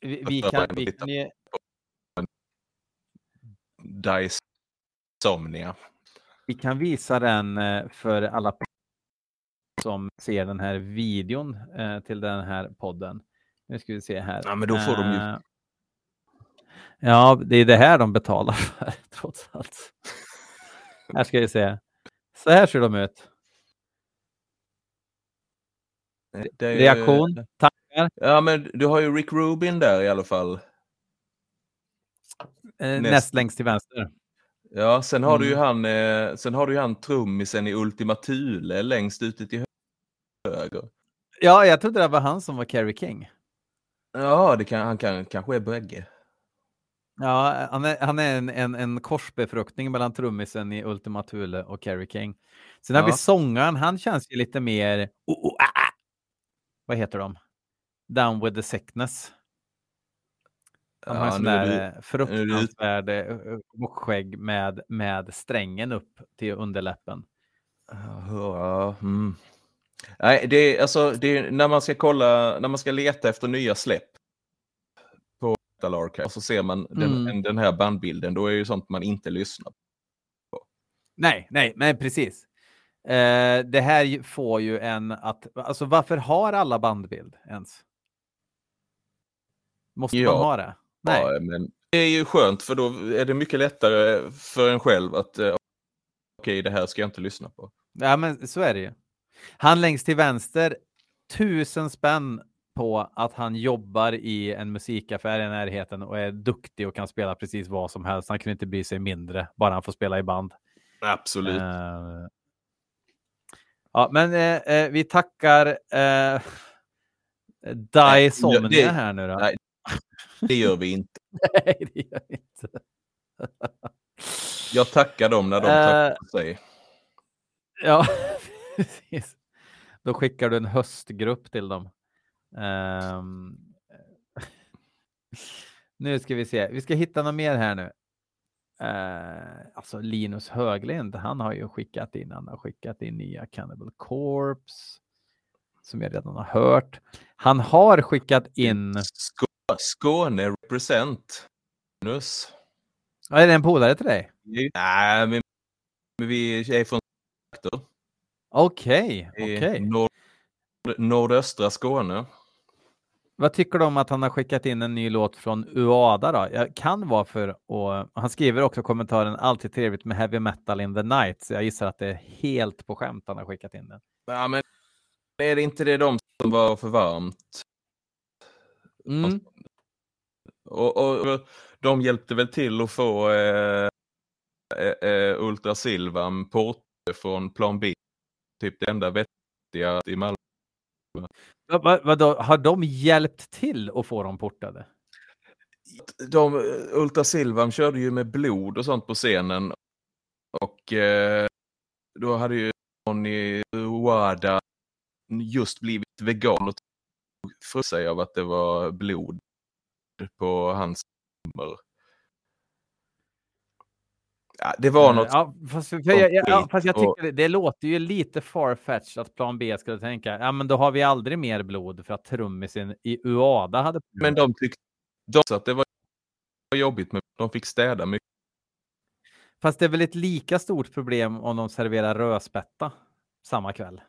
A: vi, vi kan, vi kan ju,
B: Dysomnia.
A: vi kan visa den eh, för alla som ser den här videon eh, till den här podden. Nu ska vi se här.
B: Ja, men då får de ju-
A: Eh, Ja, det är det här de betalar *laughs* för trots allt. här ska vi se. Så här ser de ut.
B: Det är-
A: Reaktion, tankar.
B: Ja, men du har ju Rick Rubin där i alla fall.
A: Eh,
B: Näst-
A: näst längst till vänster.
B: Ja, sen har du ju
A: Mm.
B: han, eh, sen har du ju han trummisen i Ultima Thule längst ute till höger.
A: Ja, jag trodde det var han som var Kerry King.
B: Ja, det kan, han kan, kanske är bägge.
A: Ja, han är, han är en, en, en korsbefruktning mellan trummisen i Ultima Thule och Kerry King. Sen har vi
B: Ja.
A: sångaren, han känns ju lite mer... Oh, oh, ah. Vad heter de? Down with the sickness. Han har en sån där
B: du-
A: eh, fruktansvärd eh, bockskägg med, med strängen upp till underläppen.
B: Ja, mm. Nej, det är alltså det är, när man ska kolla, när man ska leta efter nya släpp på Metal Archive så ser man den,
A: Mm.
B: den här bandbilden, då är det ju sånt man inte lyssnar på.
A: Nej, nej, men precis. Eh, det här får ju en att... Alltså varför har alla bandbild ens? Måste
B: Ja.
A: man ha det? Nej.
B: Ja, men det är ju skönt för då är det mycket lättare för en själv att eh, okej, det här ska jag inte lyssna på.
A: Ja, men så är det ju. Han längst till vänster, tusen spänn på att han jobbar i en musikaffär i närheten och är duktig och kan spela precis vad som helst. Han kunde inte bry sig mindre, bara han får spela i band.
B: Absolut.
A: Eh, ja, men eh, eh, vi tackar eh, *laughs* Die Somnia här nu då.
B: nej. Det gör vi inte. *laughs*
A: Nej, det gör vi inte.
B: Jag tackar dem när de
A: Eh,
B: tackar sig.
A: Ja, *laughs* precis. Då skickar du en höstgrupp till dem. Ehm, nu ska vi se. Vi ska hitta något mer här nu. Eh, alltså Linus Höglind, han har ju skickat in, han har skickat in nya Cannibal Corpse som jag redan har hört. Han har skickat in...
B: Skå Skåne represent. Nus.
A: Ja, är det en polare till dig?
B: Nej, men vi är från
A: Okej, okay, okej. Okay.
B: Nord nordöstra Skåne.
A: Vad tycker du om att han har skickat in en ny låt från Uada då? Jag kan vara för och han skriver också kommentaren alltid trevligt med heavy metal in the night. Så jag gissar att det är helt på skämt han har skickat in den.
B: Ja, men är det inte det de som var för varmt? Mm. Och, och, de hjälpte väl till att få eh, eh, eh Ultra Silvan port från Plan B. Typ det enda vettiga i Malmö.
A: Vad, har de hjälpt till att få dem portade?
B: De, eh, Ultra Silvan körde ju med blod och sånt på scenen. Och eh, då hade ju någon Wada just blivit vegan och för sig av att det var blod på hans nummer. Ja, det var något.
A: Ja, fast, för jag, ja, fast jag tycker det, det låter ju lite farfetched att plan B skulle tänka. Ja, men då har vi aldrig mer blod för att trummisen i Uada hade.
B: Men de tyckte de att det var jobbigt, men de fick städa mycket.
A: Fast det är väl ett lika stort problem om de serverar rödspätta samma kväll.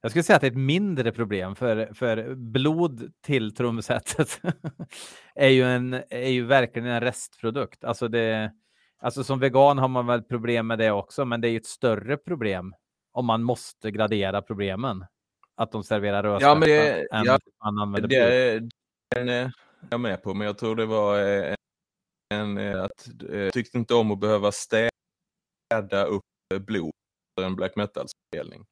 A: Jag skulle säga att det är ett mindre problem för, för blod till trumsetet *laughs* är, ju en, är ju verkligen en restprodukt. Alltså, det, alltså som vegan har man väl problem med det också, men det är ju ett större problem om man måste gradera problemen. Att de serverar rödspätta
B: ja, men det, än ja, man använder det, blod. Det är jag med på, men jag tror det var en, en att jag tyckte inte om att behöva städa upp blod för en black metal-spelning.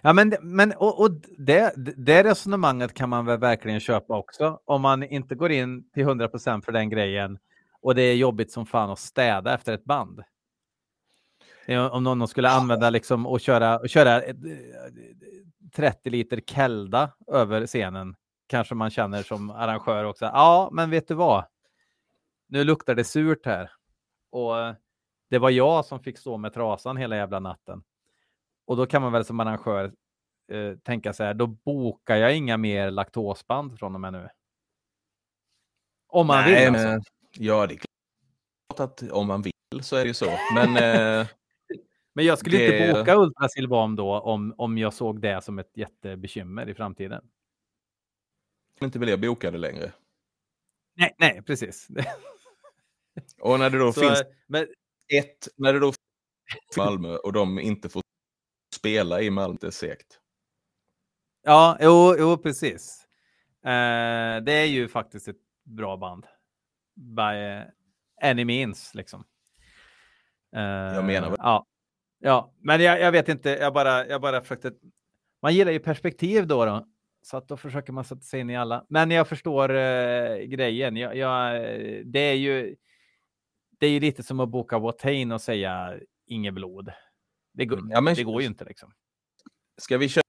A: Ja, men, men och, och det, det resonemanget kan man väl verkligen köpa också. Om man inte går in till 100 procent för den grejen och det är jobbigt som fan att städa efter ett band. Om någon skulle använda liksom och köra, och köra 30 liter kelda över scenen kanske man känner som arrangör också. Ja, men vet du vad? Nu luktar det surt här och det var jag som fick stå med trasan hela jävla natten. Och då kan man väl som arrangör eh, tänka så här, då bokar jag inga mer laktosband från och med nu. Om man Nej, vill. Men, alltså.
B: Ja, det är klart att om man vill så är det ju så. Men, eh, *laughs*
A: men jag skulle det... inte boka Ultrasilvam då om, om jag såg det som ett jättebekymmer i framtiden.
B: Inte vill jag boka det längre.
A: Nej, nej, precis. *laughs*
B: och när det då så, finns men... ett, när det då finns Malmö och de inte får spela i Malmö, det är segt.
A: Ja, jo, jo precis. Uh, det är ju faktiskt ett bra band. By any means, liksom.
B: Uh, jag menar väl.
A: Ja, ja men jag, jag, vet inte. Jag bara, jag bara försökte. Man gillar ju perspektiv då, då. Så att då försöker man sätta sig in i alla. Men jag förstår uh, grejen. Jag, jag, det är ju. Det är ju lite som att boka Watain och säga inget blod. Det går, mm. ja, men, det går ju inte liksom.
B: Ska vi köra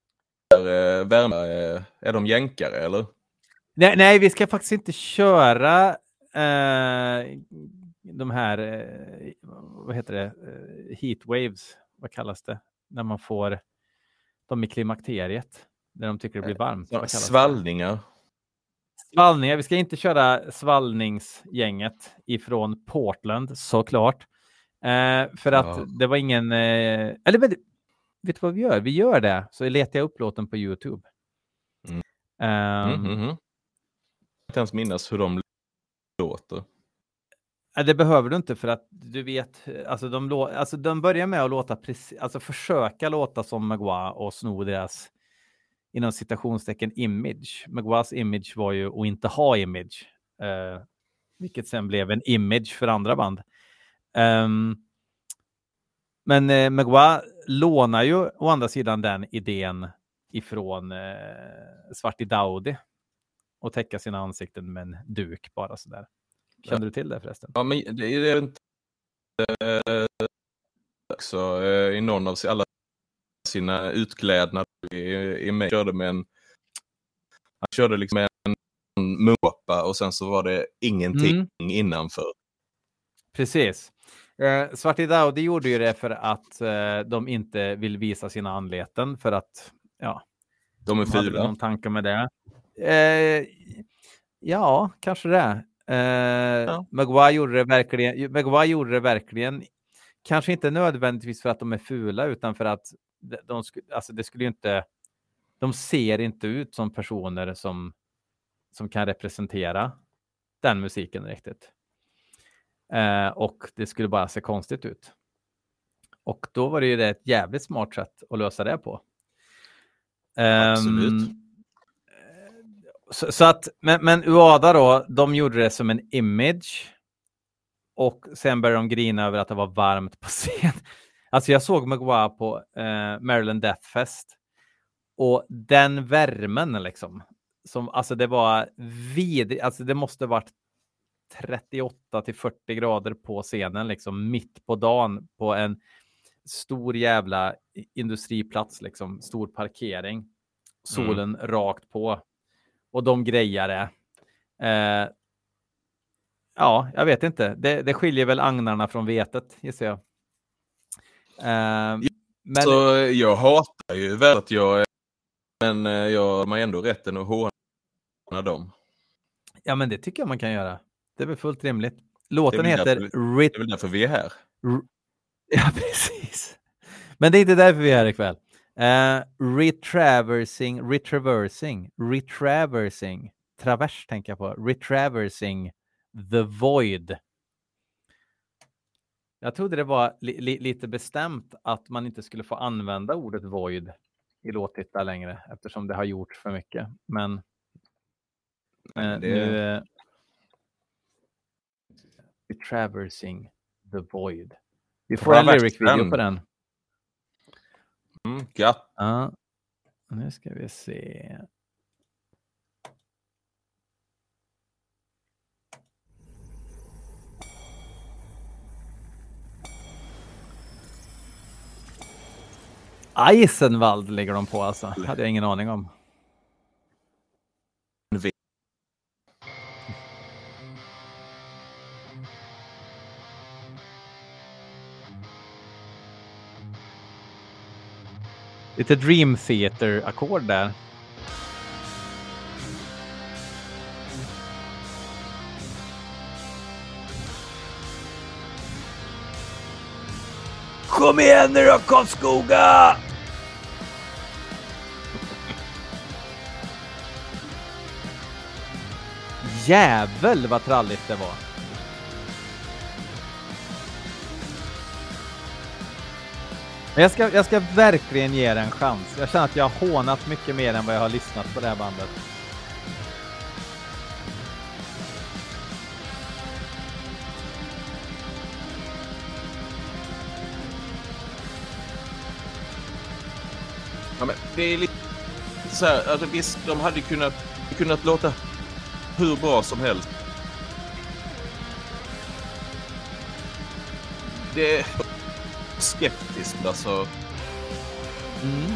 B: äh, värme? Äh, är de jänkare eller?
A: Nej, nej, vi ska faktiskt inte köra äh, de här, äh, vad heter det, äh, heatwaves, vad kallas det, när man får de i klimakteriet, när de tycker det blir varmt.
B: Svallningar.
A: Svallningar, vi ska inte köra svallningsgänget ifrån Portland såklart. Eh, för att ja. det var ingen... Eh, eller vet du vad vi gör? Vi gör det, så letar jag upp låten på Youtube.
B: Mm. Um, mm, mm, mm. Jag kan inte ens minnas hur de.
A: Det behöver du inte för att du vet, alltså de, alltså de börjar med att låta precis, alltså försöka låta som Magua och sno deras inom citationstecken image. Maguas image var ju att inte ha image, eh, vilket sen blev en image för andra band. Um, men eh, Magua lånar ju å andra sidan den idén ifrån eh, Svarti Daudi och täcka sina ansikten med en duk bara sådär. Kände ja. du till det förresten?
B: Ja, men det är inte eh, också eh, i någon av alla sina utklädnader i, i mig körde med en han körde liksom med en måpa och sen så var det ingenting mm. innanför.
A: Precis. Eh, Svartid Audi gjorde ju det för att eh, de inte vill visa sina anleten för att ja,
B: De är
A: de hade väl
B: fula.
A: någon tanke med det. Eh, ja, kanske det. Eh,
B: Ja.
A: Maguire, gjorde det verkligen, Maguire gjorde det verkligen. Kanske inte nödvändigtvis för att de är fula, utan för att de, de alltså det skulle ju inte. De ser inte ut som personer som som kan representera den musiken riktigt. Eh, och det skulle bara se konstigt ut. Och då var det ju det ett jävligt smart sätt att lösa det på.
B: Absolut.
A: Ehm, så, så att, men, men UADA då, de gjorde det som en image. Och sen började de grina över att det var varmt på *laughs* scen. Alltså jag såg Maguire på eh, Maryland Death Fest. Och den värmen liksom. Som, alltså det var vidrigt. Alltså det måste varit 38 till 40 grader på scenen liksom mitt på dagen på en stor jävla industriplats liksom. Stor parkering. Solen rakt på. Och de grejade. Eh, ja, jag vet inte. Det, det skiljer väl agnarna från vetet gissar jag. Eh, men
B: Så jag hatar ju väl att jag är... Men eh, jag har ändå rätten att håna dem.
A: Ja, men det tycker jag man kan göra. Det är väl fullt rimligt. Låten heter
B: därför-
A: Rit...
B: Det är väl därför vi är här. *laughs*
A: Ja, precis. Men det är inte därför vi är här ikväll. Uh, retraversing, retraversing, retraversing, travers tänker jag på. Retraversing the void. Jag trodde det var li li lite bestämt att man inte skulle få använda ordet void i låttitlar längre eftersom det har gjorts för mycket. Men Eh,
B: det-
A: nu, eh, Traversing the Void. Vi får en lyric-video på den.
B: Mm, gött.
A: Ja. Nu ska vi se. Eisenwald ligger de på alltså. hade jag ingen aning om. Lite Dream Theater-ackord där. Kom igen nu då Karlskoga! Jävel vad tralligt det var. Men jag ska, jag ska verkligen ge det en chans. Jag känner att jag har hånat mycket mer än vad jag har lyssnat på det här bandet.
B: Ja, men det är lite så här, alltså visst, de hade kunnat, kunnat låta hur bra som helst. Det är skeptiskt alltså.
A: Mm.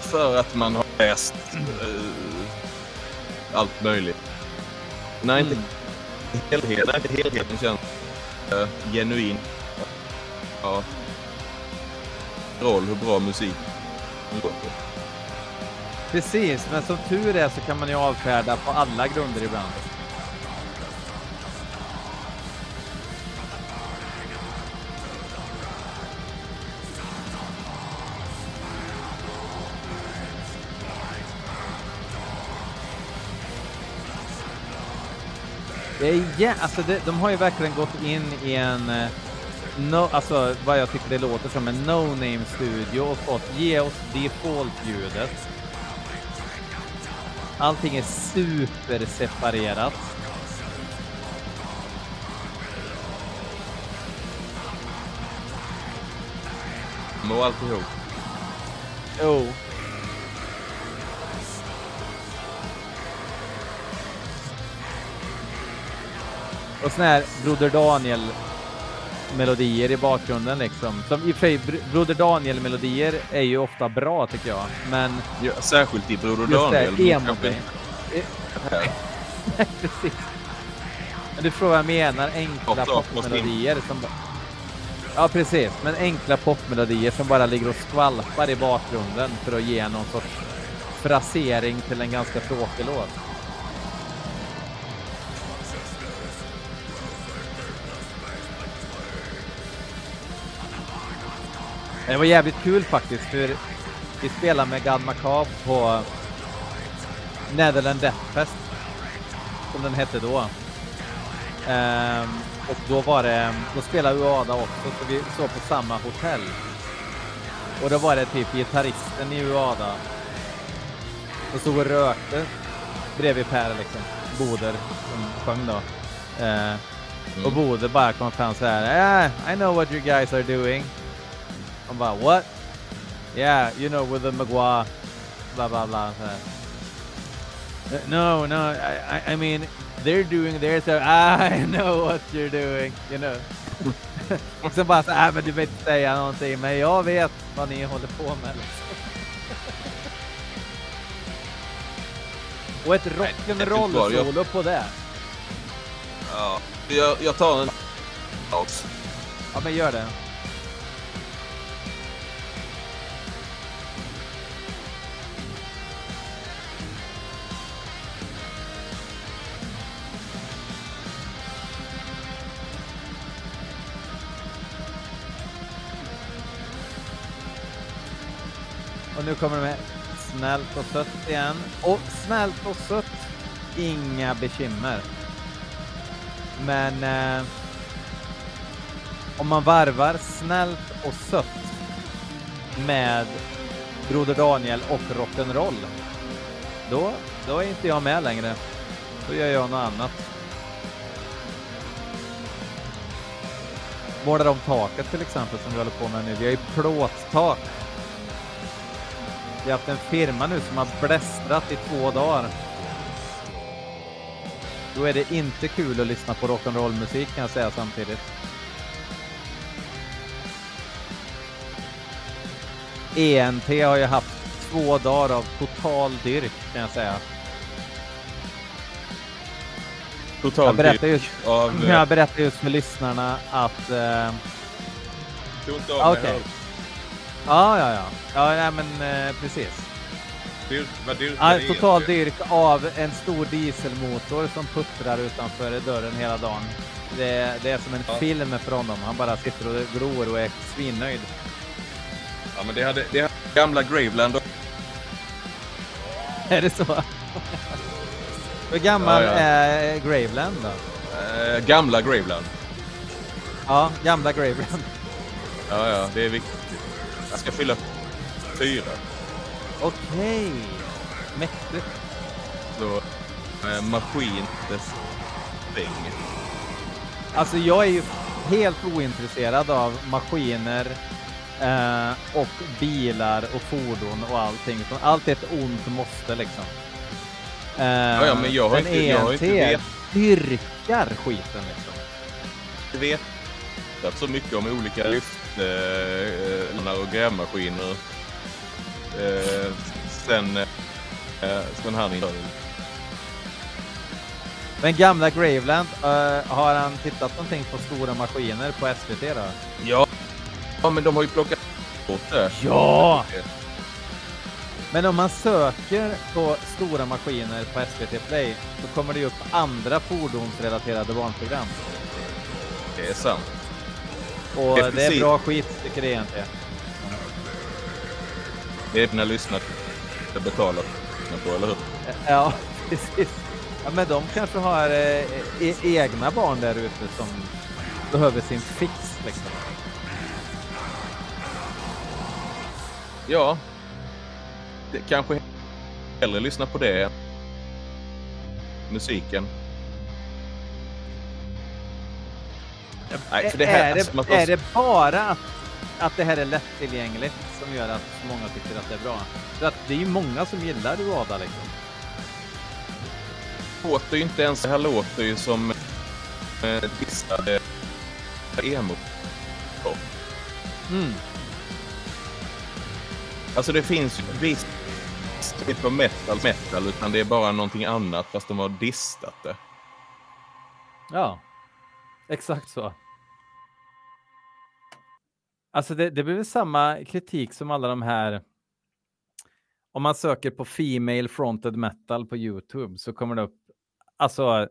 B: För att man har läst eh, allt möjligt. När inte helheten, när inte helheten känns uh, genuin. Ja. Roll hur bra musik låter.
A: Precis, men som tur är så kan man ju avfärda på alla grunder ibland. Det är jä- alltså det, de har ju verkligen gått in i en, eh, no, alltså vad jag tycker det låter som en no-name studio och fått ge oss default-ljudet. Allting är superseparerat.
B: Och alltihop.
A: Jo. Och sån här Broder Daniel melodier i bakgrunden liksom. Som i och för sig, Br- Broder Daniel melodier är ju ofta bra tycker jag. Men
B: Ja, särskilt i Broder
A: just det
B: Daniel.
A: här
B: men
A: emo här. *laughs* Precis. Men du frågar vad jag menar, enkla
B: Ja,
A: popmelodier som... Ja, precis. Men enkla popmelodier som bara ligger och skvalpar i bakgrunden för att ge någon sorts frasering till en ganska tråkig låt. Det var jävligt kul faktiskt, för vi spelade med God Macabre på Netherland Death Fest, som den hette då. Ehm, och då var det, då spelade UADA också, så vi såg på samma hotell. Och då var det typ gitarristen i UADA som stod och rökte bredvid Per liksom, Boder som sjöng då. Eh, Och Boder bara kom fram så här, yeah, I know what you guys are doing. Han bara, what? Yeah, you know with the Maguire, bla bla bla. Så här. "Uh, No, no, I, I, I mean, they're doing theirs, so *laughs* I know what you're doing, you know. *laughs* och sen bara så här, "Ah, men du vill inte säga någonting, men jag vet vad ni håller på med. *laughs* Och ett rock'n'roll-solo på det.
B: Ja, jag, jag tar en paus.
A: Ja, men gör det. Nu kommer de med snällt och sött igen. Och snällt och sött, inga bekymmer. Men eh, om man varvar snällt och sött med Broder Daniel och rock'n'roll, då, då är inte jag med längre. Då gör jag något annat. Målar om taket till exempel som vi håller på med nu. Vi har ju plåttak. Vi har haft en firma nu som har blästrat i två dagar. Då är det inte kul att lyssna på rock'n'roll-musik kan jag säga samtidigt. ENT har ju haft två dagar av total dyrk kan jag säga. Jag
B: Totalt
A: berättar just,
B: av... eh,
A: jag berättar just *laughs* för lyssnarna att... Eh,
B: Tog inte av
A: Ja,
B: mig
A: okej.
B: hör-
A: ja, ja, ja. Ja, nej, men eh, precis.
B: Vad
A: Ja,
B: det
A: total dyrk av en stor dieselmotor som puttrar utanför dörren hela dagen. Det, det är som en
B: Ja.
A: film för honom. Han bara sitter och glor och är svinnöjd.
B: Ja, men det hade, det hade gamla Graveland.
A: Är det så? Hur gammal
B: Ja, ja.
A: är Graveland då?
B: Eh, gamla Graveland.
A: Ja, gamla Graveland.
B: Ja, ja, det är viktigt. Jag ska fylla fyra.
A: Okej. Mäktigt.
B: Så, eh, maskin, thing.
A: Alltså jag är ju helt ointresserad av maskiner eh, och bilar och fordon och allting. Allt är ett ont måste liksom. Eh,
B: ja, men jag har inte- jag har inte
A: ENT
B: vet-
A: dyrkar skiten liksom.
B: Jag vet vetat så mycket om olika lyftlarna och grävmaskiner. Eh, sen, eh, sen han inte
A: Men gamla Graveland, eh, har han tittat någonting på stora maskiner på SVT då?
B: Ja. ja, men de har ju plockat bort det.
A: Ja! Men om man söker på stora maskiner på SVT Play så kommer det ju upp andra fordonsrelaterade barnprogram.
B: Det är sant.
A: Och
B: Det är
A: det bra skit tycker det egentligen.
B: Det är när lyssnare betalar på, eller hur?
A: Ja, *laughs* precis. Ja, men de kanske har eh, e egna barn där ute som behöver sin fix liksom.
B: Ja. Det, kanske hellre lyssna på det. Musiken. Nej, för det här,
A: är, det,
B: alltså,
A: är det bara att, att det här är lättillgängligt som gör att många tycker att det är bra? För att det är ju många som gillar Ruada liksom.
B: låter ju inte ens, det här låter ju som eh, dissade emo.
A: Mm.
B: Alltså det finns ju visst typ av metal, metal, utan det är bara någonting annat fast de har distat det.
A: Ja, exakt så. Alltså det, det blir väl samma kritik som alla de här. Om man söker på Female Fronted Metal på Youtube så kommer det upp. Alltså.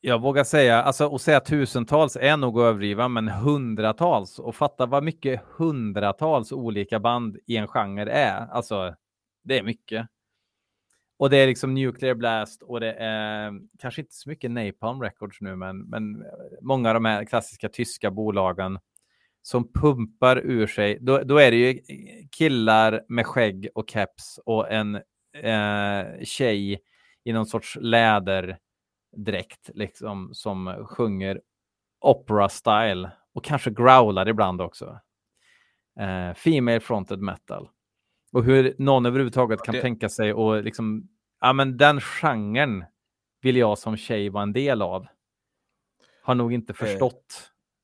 A: Jag vågar säga, alltså att säga tusentals är nog att överdriva, men hundratals och fatta vad mycket hundratals olika band i en genre är. Alltså, det är mycket. Och det är liksom Nuclear Blast och det är kanske inte så mycket Napalm Records nu, men, men många av de här klassiska tyska bolagen som pumpar ur sig. Då, då är det ju killar med skägg och keps och en eh, tjej i någon sorts läderdräkt liksom som sjunger opera style och kanske growlar ibland också. Eh, female fronted metal. Och hur någon överhuvudtaget kan det... tänka sig och liksom, ja men den genren vill jag som tjej vara en del av. Har nog inte eh.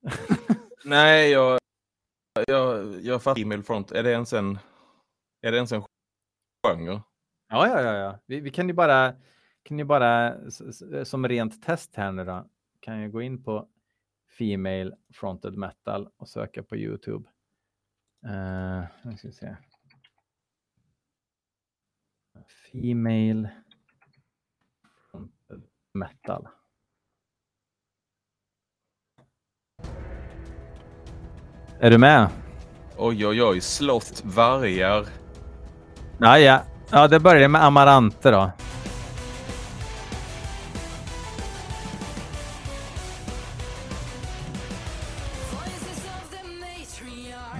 A: *laughs*
B: Nej, jag, jag, jag fattar Female front. Är det ens en, är det ens en genre?
A: Ja, ja, ja, ja. Vi, vi kan ju bara, kan ju bara som rent test här nu då, kan jag gå in på Female Fronted Metal och söka på Youtube. Uh, nu ska vi se. Female fronted metal. Är du med?
B: Oj, oj, oj. Slott, vargar.
A: Ja, ja. Ja, det börjar med Amarante då.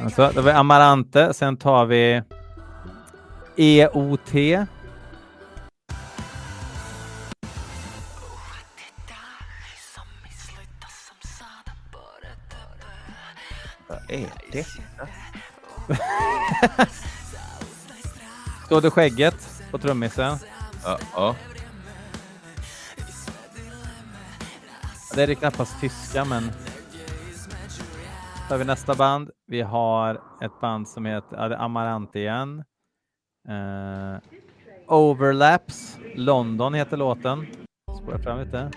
A: Alltså, då har vi Amarante, sen tar vi EOT.
B: Vad är detta? *laughs*
A: Står det skägget på trummisen?
B: Ja. ja.
A: Det är det knappast tyska, men tar vi nästa band. Vi har ett band som heter Amarante igen. Uh, Overlaps, London heter låten. Spåra fram lite.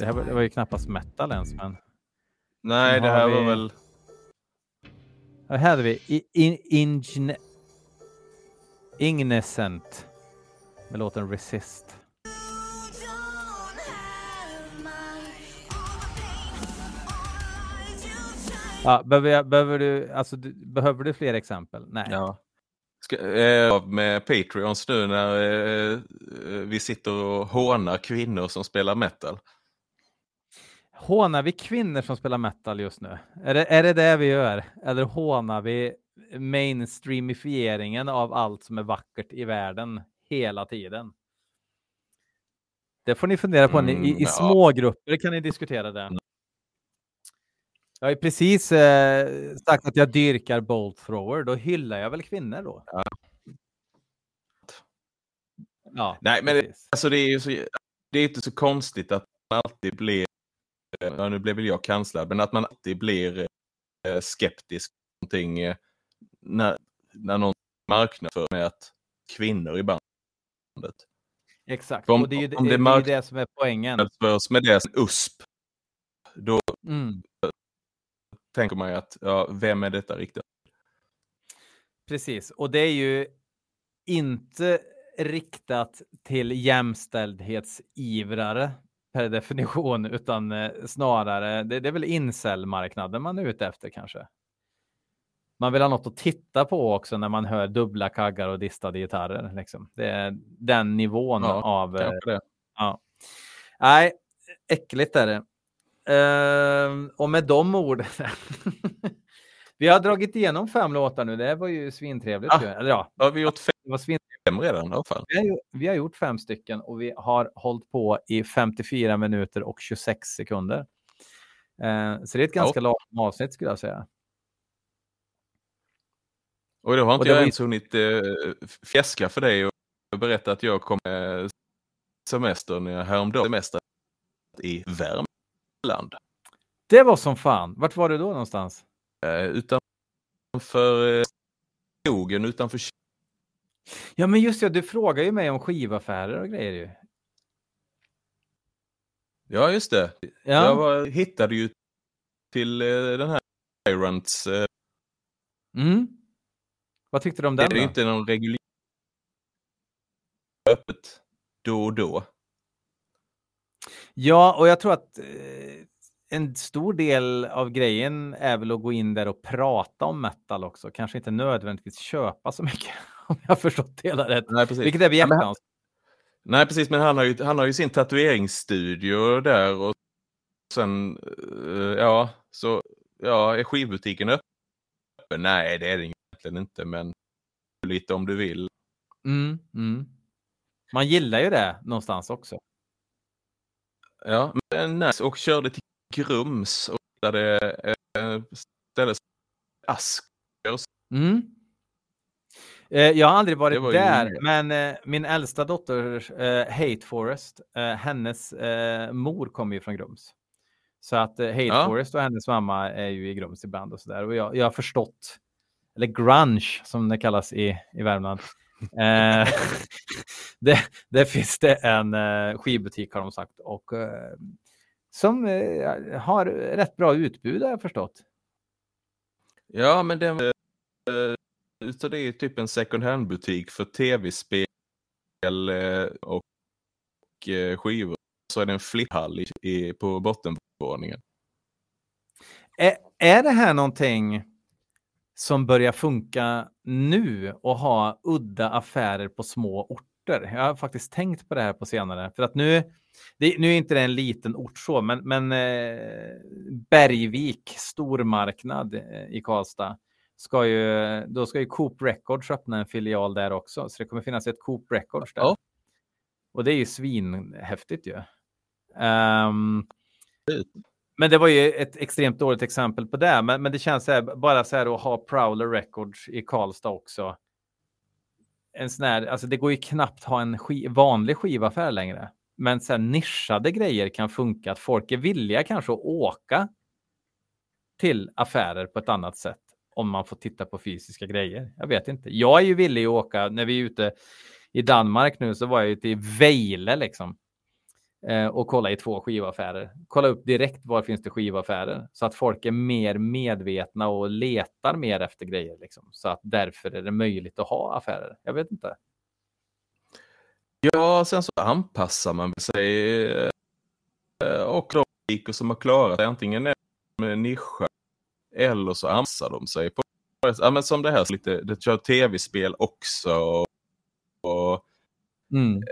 A: Det här var, det var ju knappast metal ens, men.
B: Nej, det här vi... var väl.
A: Här hade vi in, in, Ignescent med låten Resist. Ja, behöver, jag, behöver, du, alltså, du, behöver du fler exempel? Nej.
B: Ja. Ska, eh, med Patreons nu när eh, vi sitter och hånar kvinnor som spelar metal.
A: Hånar vi kvinnor som spelar metal just nu? Är det, är det det vi gör? Eller hånar vi mainstreamifieringen av allt som är vackert i världen hela tiden? Det får ni fundera på. Mm, I, i ja. små grupper kan ni diskutera det. Jag har ju precis eh, sagt att jag dyrkar Bolt Thrower. Då hyllar jag väl kvinnor då? Ja.
B: ja Nej, men det, alltså det är ju så, det är inte så konstigt att man alltid blir, ja, nu blev väl jag kanslad, men att man alltid blir eh, skeptisk någonting eh, när, när någon marknadsför med att kvinnor i bandet.
A: Exakt, om, och det är ju det, det, är det som är poängen.
B: Med det som USP, då mm tänker man ju att ja, vem är detta riktigt?
A: Precis, och det är ju inte riktat till jämställdhetsivrare per definition, utan eh, snarare, det, det är väl incel-marknaden man är ute efter kanske. Man vill ha något att titta på också när man hör dubbla kaggar och distade gitarrer. Liksom. Det är den nivån ja, av... Eh. Ja. Nej, äckligt är det. Uh, och med de orden. *laughs* vi har dragit igenom fem låtar nu. Det var ju svintrevligt.
B: Ah, Eller ja, har vi gjort fem, det var fem redan i alla fall?
A: Vi har, vi har gjort fem stycken och vi har hållit på i 54 minuter och 26 sekunder. Uh, så det är ett ganska ja. långt avsnitt skulle jag säga.
B: Och då har inte jag ens hunnit uh, fjäska för dig och berätta att jag kom semestern häromdagen semester i Värmland. Land.
A: Det var som fan. Vart var du då någonstans?
B: Uh, utanför uh, skogen utanför
A: Ja, men just det, du frågar ju mig om skivaffärer och grejer ju.
B: Ja, just det.
A: Ja.
B: Jag var, hittade ju till eh, den här Tyrants. Eh,
A: Mm. Vad tyckte du om
B: det
A: den
B: är ju inte någon reguljär öppet då och då.
A: Ja, och jag tror att eh, en stor del av grejen är väl att gå in där och prata om metal också. Kanske inte nödvändigtvis köpa så mycket, om jag har förstått det hela rätt.
B: Nej, precis.
A: Vilket är
B: Ja,
A: behjärtans.
B: Nej, precis, men han har ju, han har ju sin tatueringsstudio där och sen, eh, ja, så, ja, är skivbutiken öppen? Nej, det är den egentligen inte, men lite om du vill.
A: Mm, mm. Man gillar ju det någonstans också.
B: Ja, men nice. Och körde till Grums och där det eh, ställdes asker.
A: Mm. Eh, jag har aldrig varit
B: var
A: där, men eh, min äldsta dotter, eh, Hate Forest, hennes mor kommer ju från Grums. Så att Hate
B: Ja.
A: Forest och hennes mamma är ju i Grums ibland och sådär. Och jag, jag har förstått, eller grunge som det kallas i, i Värmland. Eh, *laughs* det, det finns det en eh, skivbutik har de sagt och eh, som har rätt bra utbud har jag förstått.
B: Ja, men den, eh, det är typ en second hand-butik för tv-spel eh, och eh, skivor. Så är det en flipphall på bottenvåningen.
A: Är, är det här någonting som börjar funka nu och ha udda affärer på små orter? Jag har faktiskt tänkt på det här på senare. För att nu, det, nu är inte det en liten ort så, men, men eh, Bergvik, stormarknad eh, i Karlstad, ska ju, då ska ju Coop Records öppna en filial där också. Så det kommer finnas ett Coop Records där.
B: Ja.
A: Och det är ju svinhäftigt ju.
B: Ut.
A: men det var ju ett extremt dåligt exempel på det. Men, men det känns så här, bara så här att ha Prowler Records i Karlstad också. En sån här, alltså det går ju knappt ha en ski, vanlig skivaffär längre. Men så här nischade grejer kan funka. Att folk är villiga kanske att åka till affärer på ett annat sätt. Om man får titta på fysiska grejer. Jag vet inte. Jag är ju villig att åka när vi är ute i Danmark nu så var jag ju till Vejle liksom eh, och kolla i två skivaffärer. Kolla upp direkt var finns det skivaffärer så att folk är mer medvetna och letar mer efter grejer. Liksom. Så att därför är det möjligt att ha affärer. Jag vet inte.
B: Ja, sen så anpassar man sig eh, och de som har klarat sig antingen är de nischa eller så anpassar de sig på ja, men som det här, lite, det kör tv-spel också och, och
A: Mm.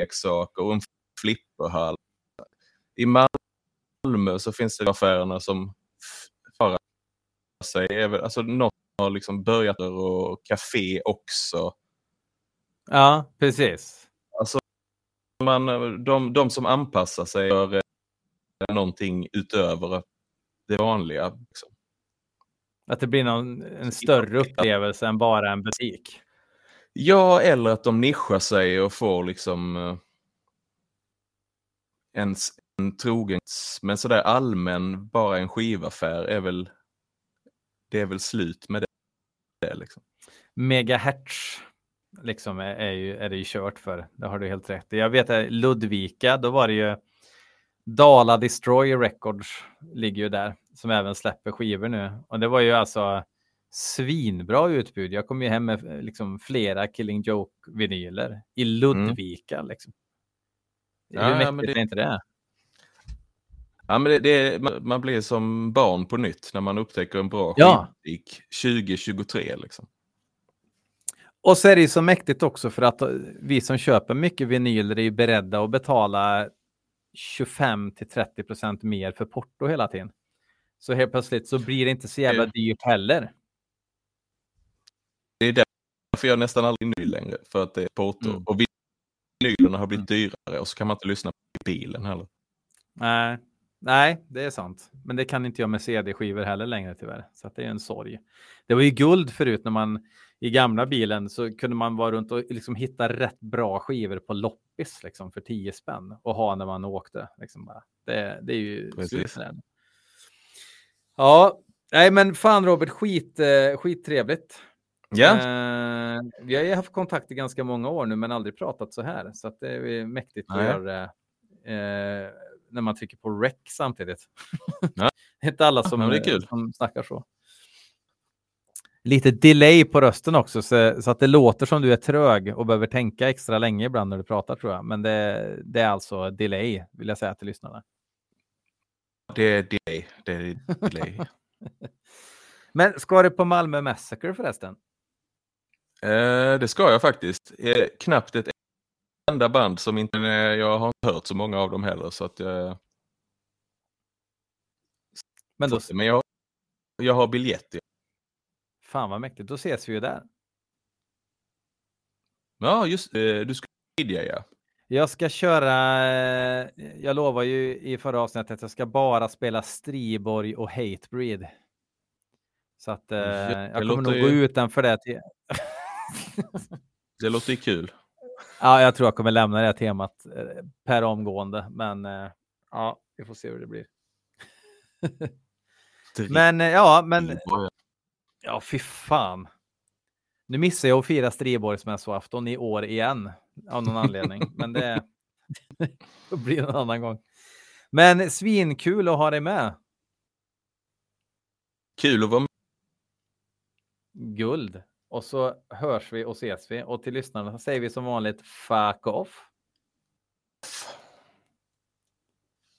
B: leksaker och en flipperhall. I Malmö så finns det affärerna som f- klarar sig. Alltså något har liksom börjat och café också.
A: Ja, precis.
B: Alltså, man, de, de som anpassar sig gör eh, någonting utöver det vanliga. Liksom.
A: Att det blir någon, en större upplevelse än bara en butik.
B: Ja, eller att de nischar sig och får liksom eh, en, en trogen, men sådär allmän, bara en skivaffär är väl, det är väl slut med det. det liksom.
A: Megahertz liksom är, är, ju, är det ju kört för. Det har du helt rätt i. Jag vet att Ludvika, då var det ju Dala Destroy Records ligger ju där som även släpper skivor nu. Och det var ju alltså svinbra utbud. Jag kom ju hem med eh, liksom flera Killing Joke-vinyler i Ludvika. Liksom.
B: Ja,
A: Hur
B: ja,
A: mäktigt
B: men det-
A: är inte det?
B: Ja, men det, det, man, man blir som barn på nytt när man upptäcker en bra
A: Ja.
B: skivbutik 2023. Liksom.
A: Och så är det ju så mäktigt också för att eh, vi som köper mycket vinyler är ju beredda att betala 25 till 30 procent mer för porto hela tiden. Så helt plötsligt så blir det inte så jävla dyrt heller.
B: Det är därför jag nästan aldrig ny längre, för att det är porto.
A: Mm.
B: Och vinylerna har blivit dyrare och så kan man inte lyssna på bilen heller.
A: Nej, nej, det är sant. Men det kan inte jag med CD-skivor heller längre tyvärr. Så att det är en sorg. Det var ju guld förut när man i gamla bilen så kunde man vara runt och liksom hitta rätt bra skivor på loppis liksom för 10 spänn och ha när man åkte. Liksom bara. Det, det är ju slut det. Ja, nej men fan Robert, skit, eh, skittrevligt. Ja. Eh, vi har ju haft kontakt i ganska många år nu, men aldrig pratat så här. Så att det är mäktigt Nej. att göra eh, när man trycker på rec samtidigt. Ja. *laughs* det är inte alla som, ja, är som snackar så. Lite delay på rösten också, så, så, att det låter som du är trög och behöver tänka extra länge ibland när du pratar tror jag. Men det, det är alltså delay, vill jag säga till lyssnarna.
B: Det är delay. Det är delay. *laughs*
A: Men ska du på Malmö Massacre förresten?
B: Eh, det ska jag faktiskt. Eh, knappt ett enda band som inte, jag har inte hört så många av dem heller. Så att jag, men, då... men jag, jag har biljett.
A: Fan vad mäktigt, då ses vi ju där.
B: Ja, just du ska tidiga ja.
A: Jag ska köra, eh, jag lovar ju i förra avsnittet att jag ska bara spela Striborg och Hatebreed. Så att eh, jag kommer nog ju... gå utanför det. Till...
B: det låter ju kul.
A: Ja, jag tror jag kommer lämna det här temat eh, per omgående, men eh, ja, vi får se hur det blir. *laughs* men eh, ja, men ja, fy fan. Nu missar jag att fira Striborgsmässoafton i år igen av någon anledning, *laughs* men det, *laughs* det blir en annan gång. Men svinkul att ha dig med.
B: Kul att vara med.
A: Guld. Och så hörs vi och ses vi. Och till lyssnarna säger vi som vanligt fuck off.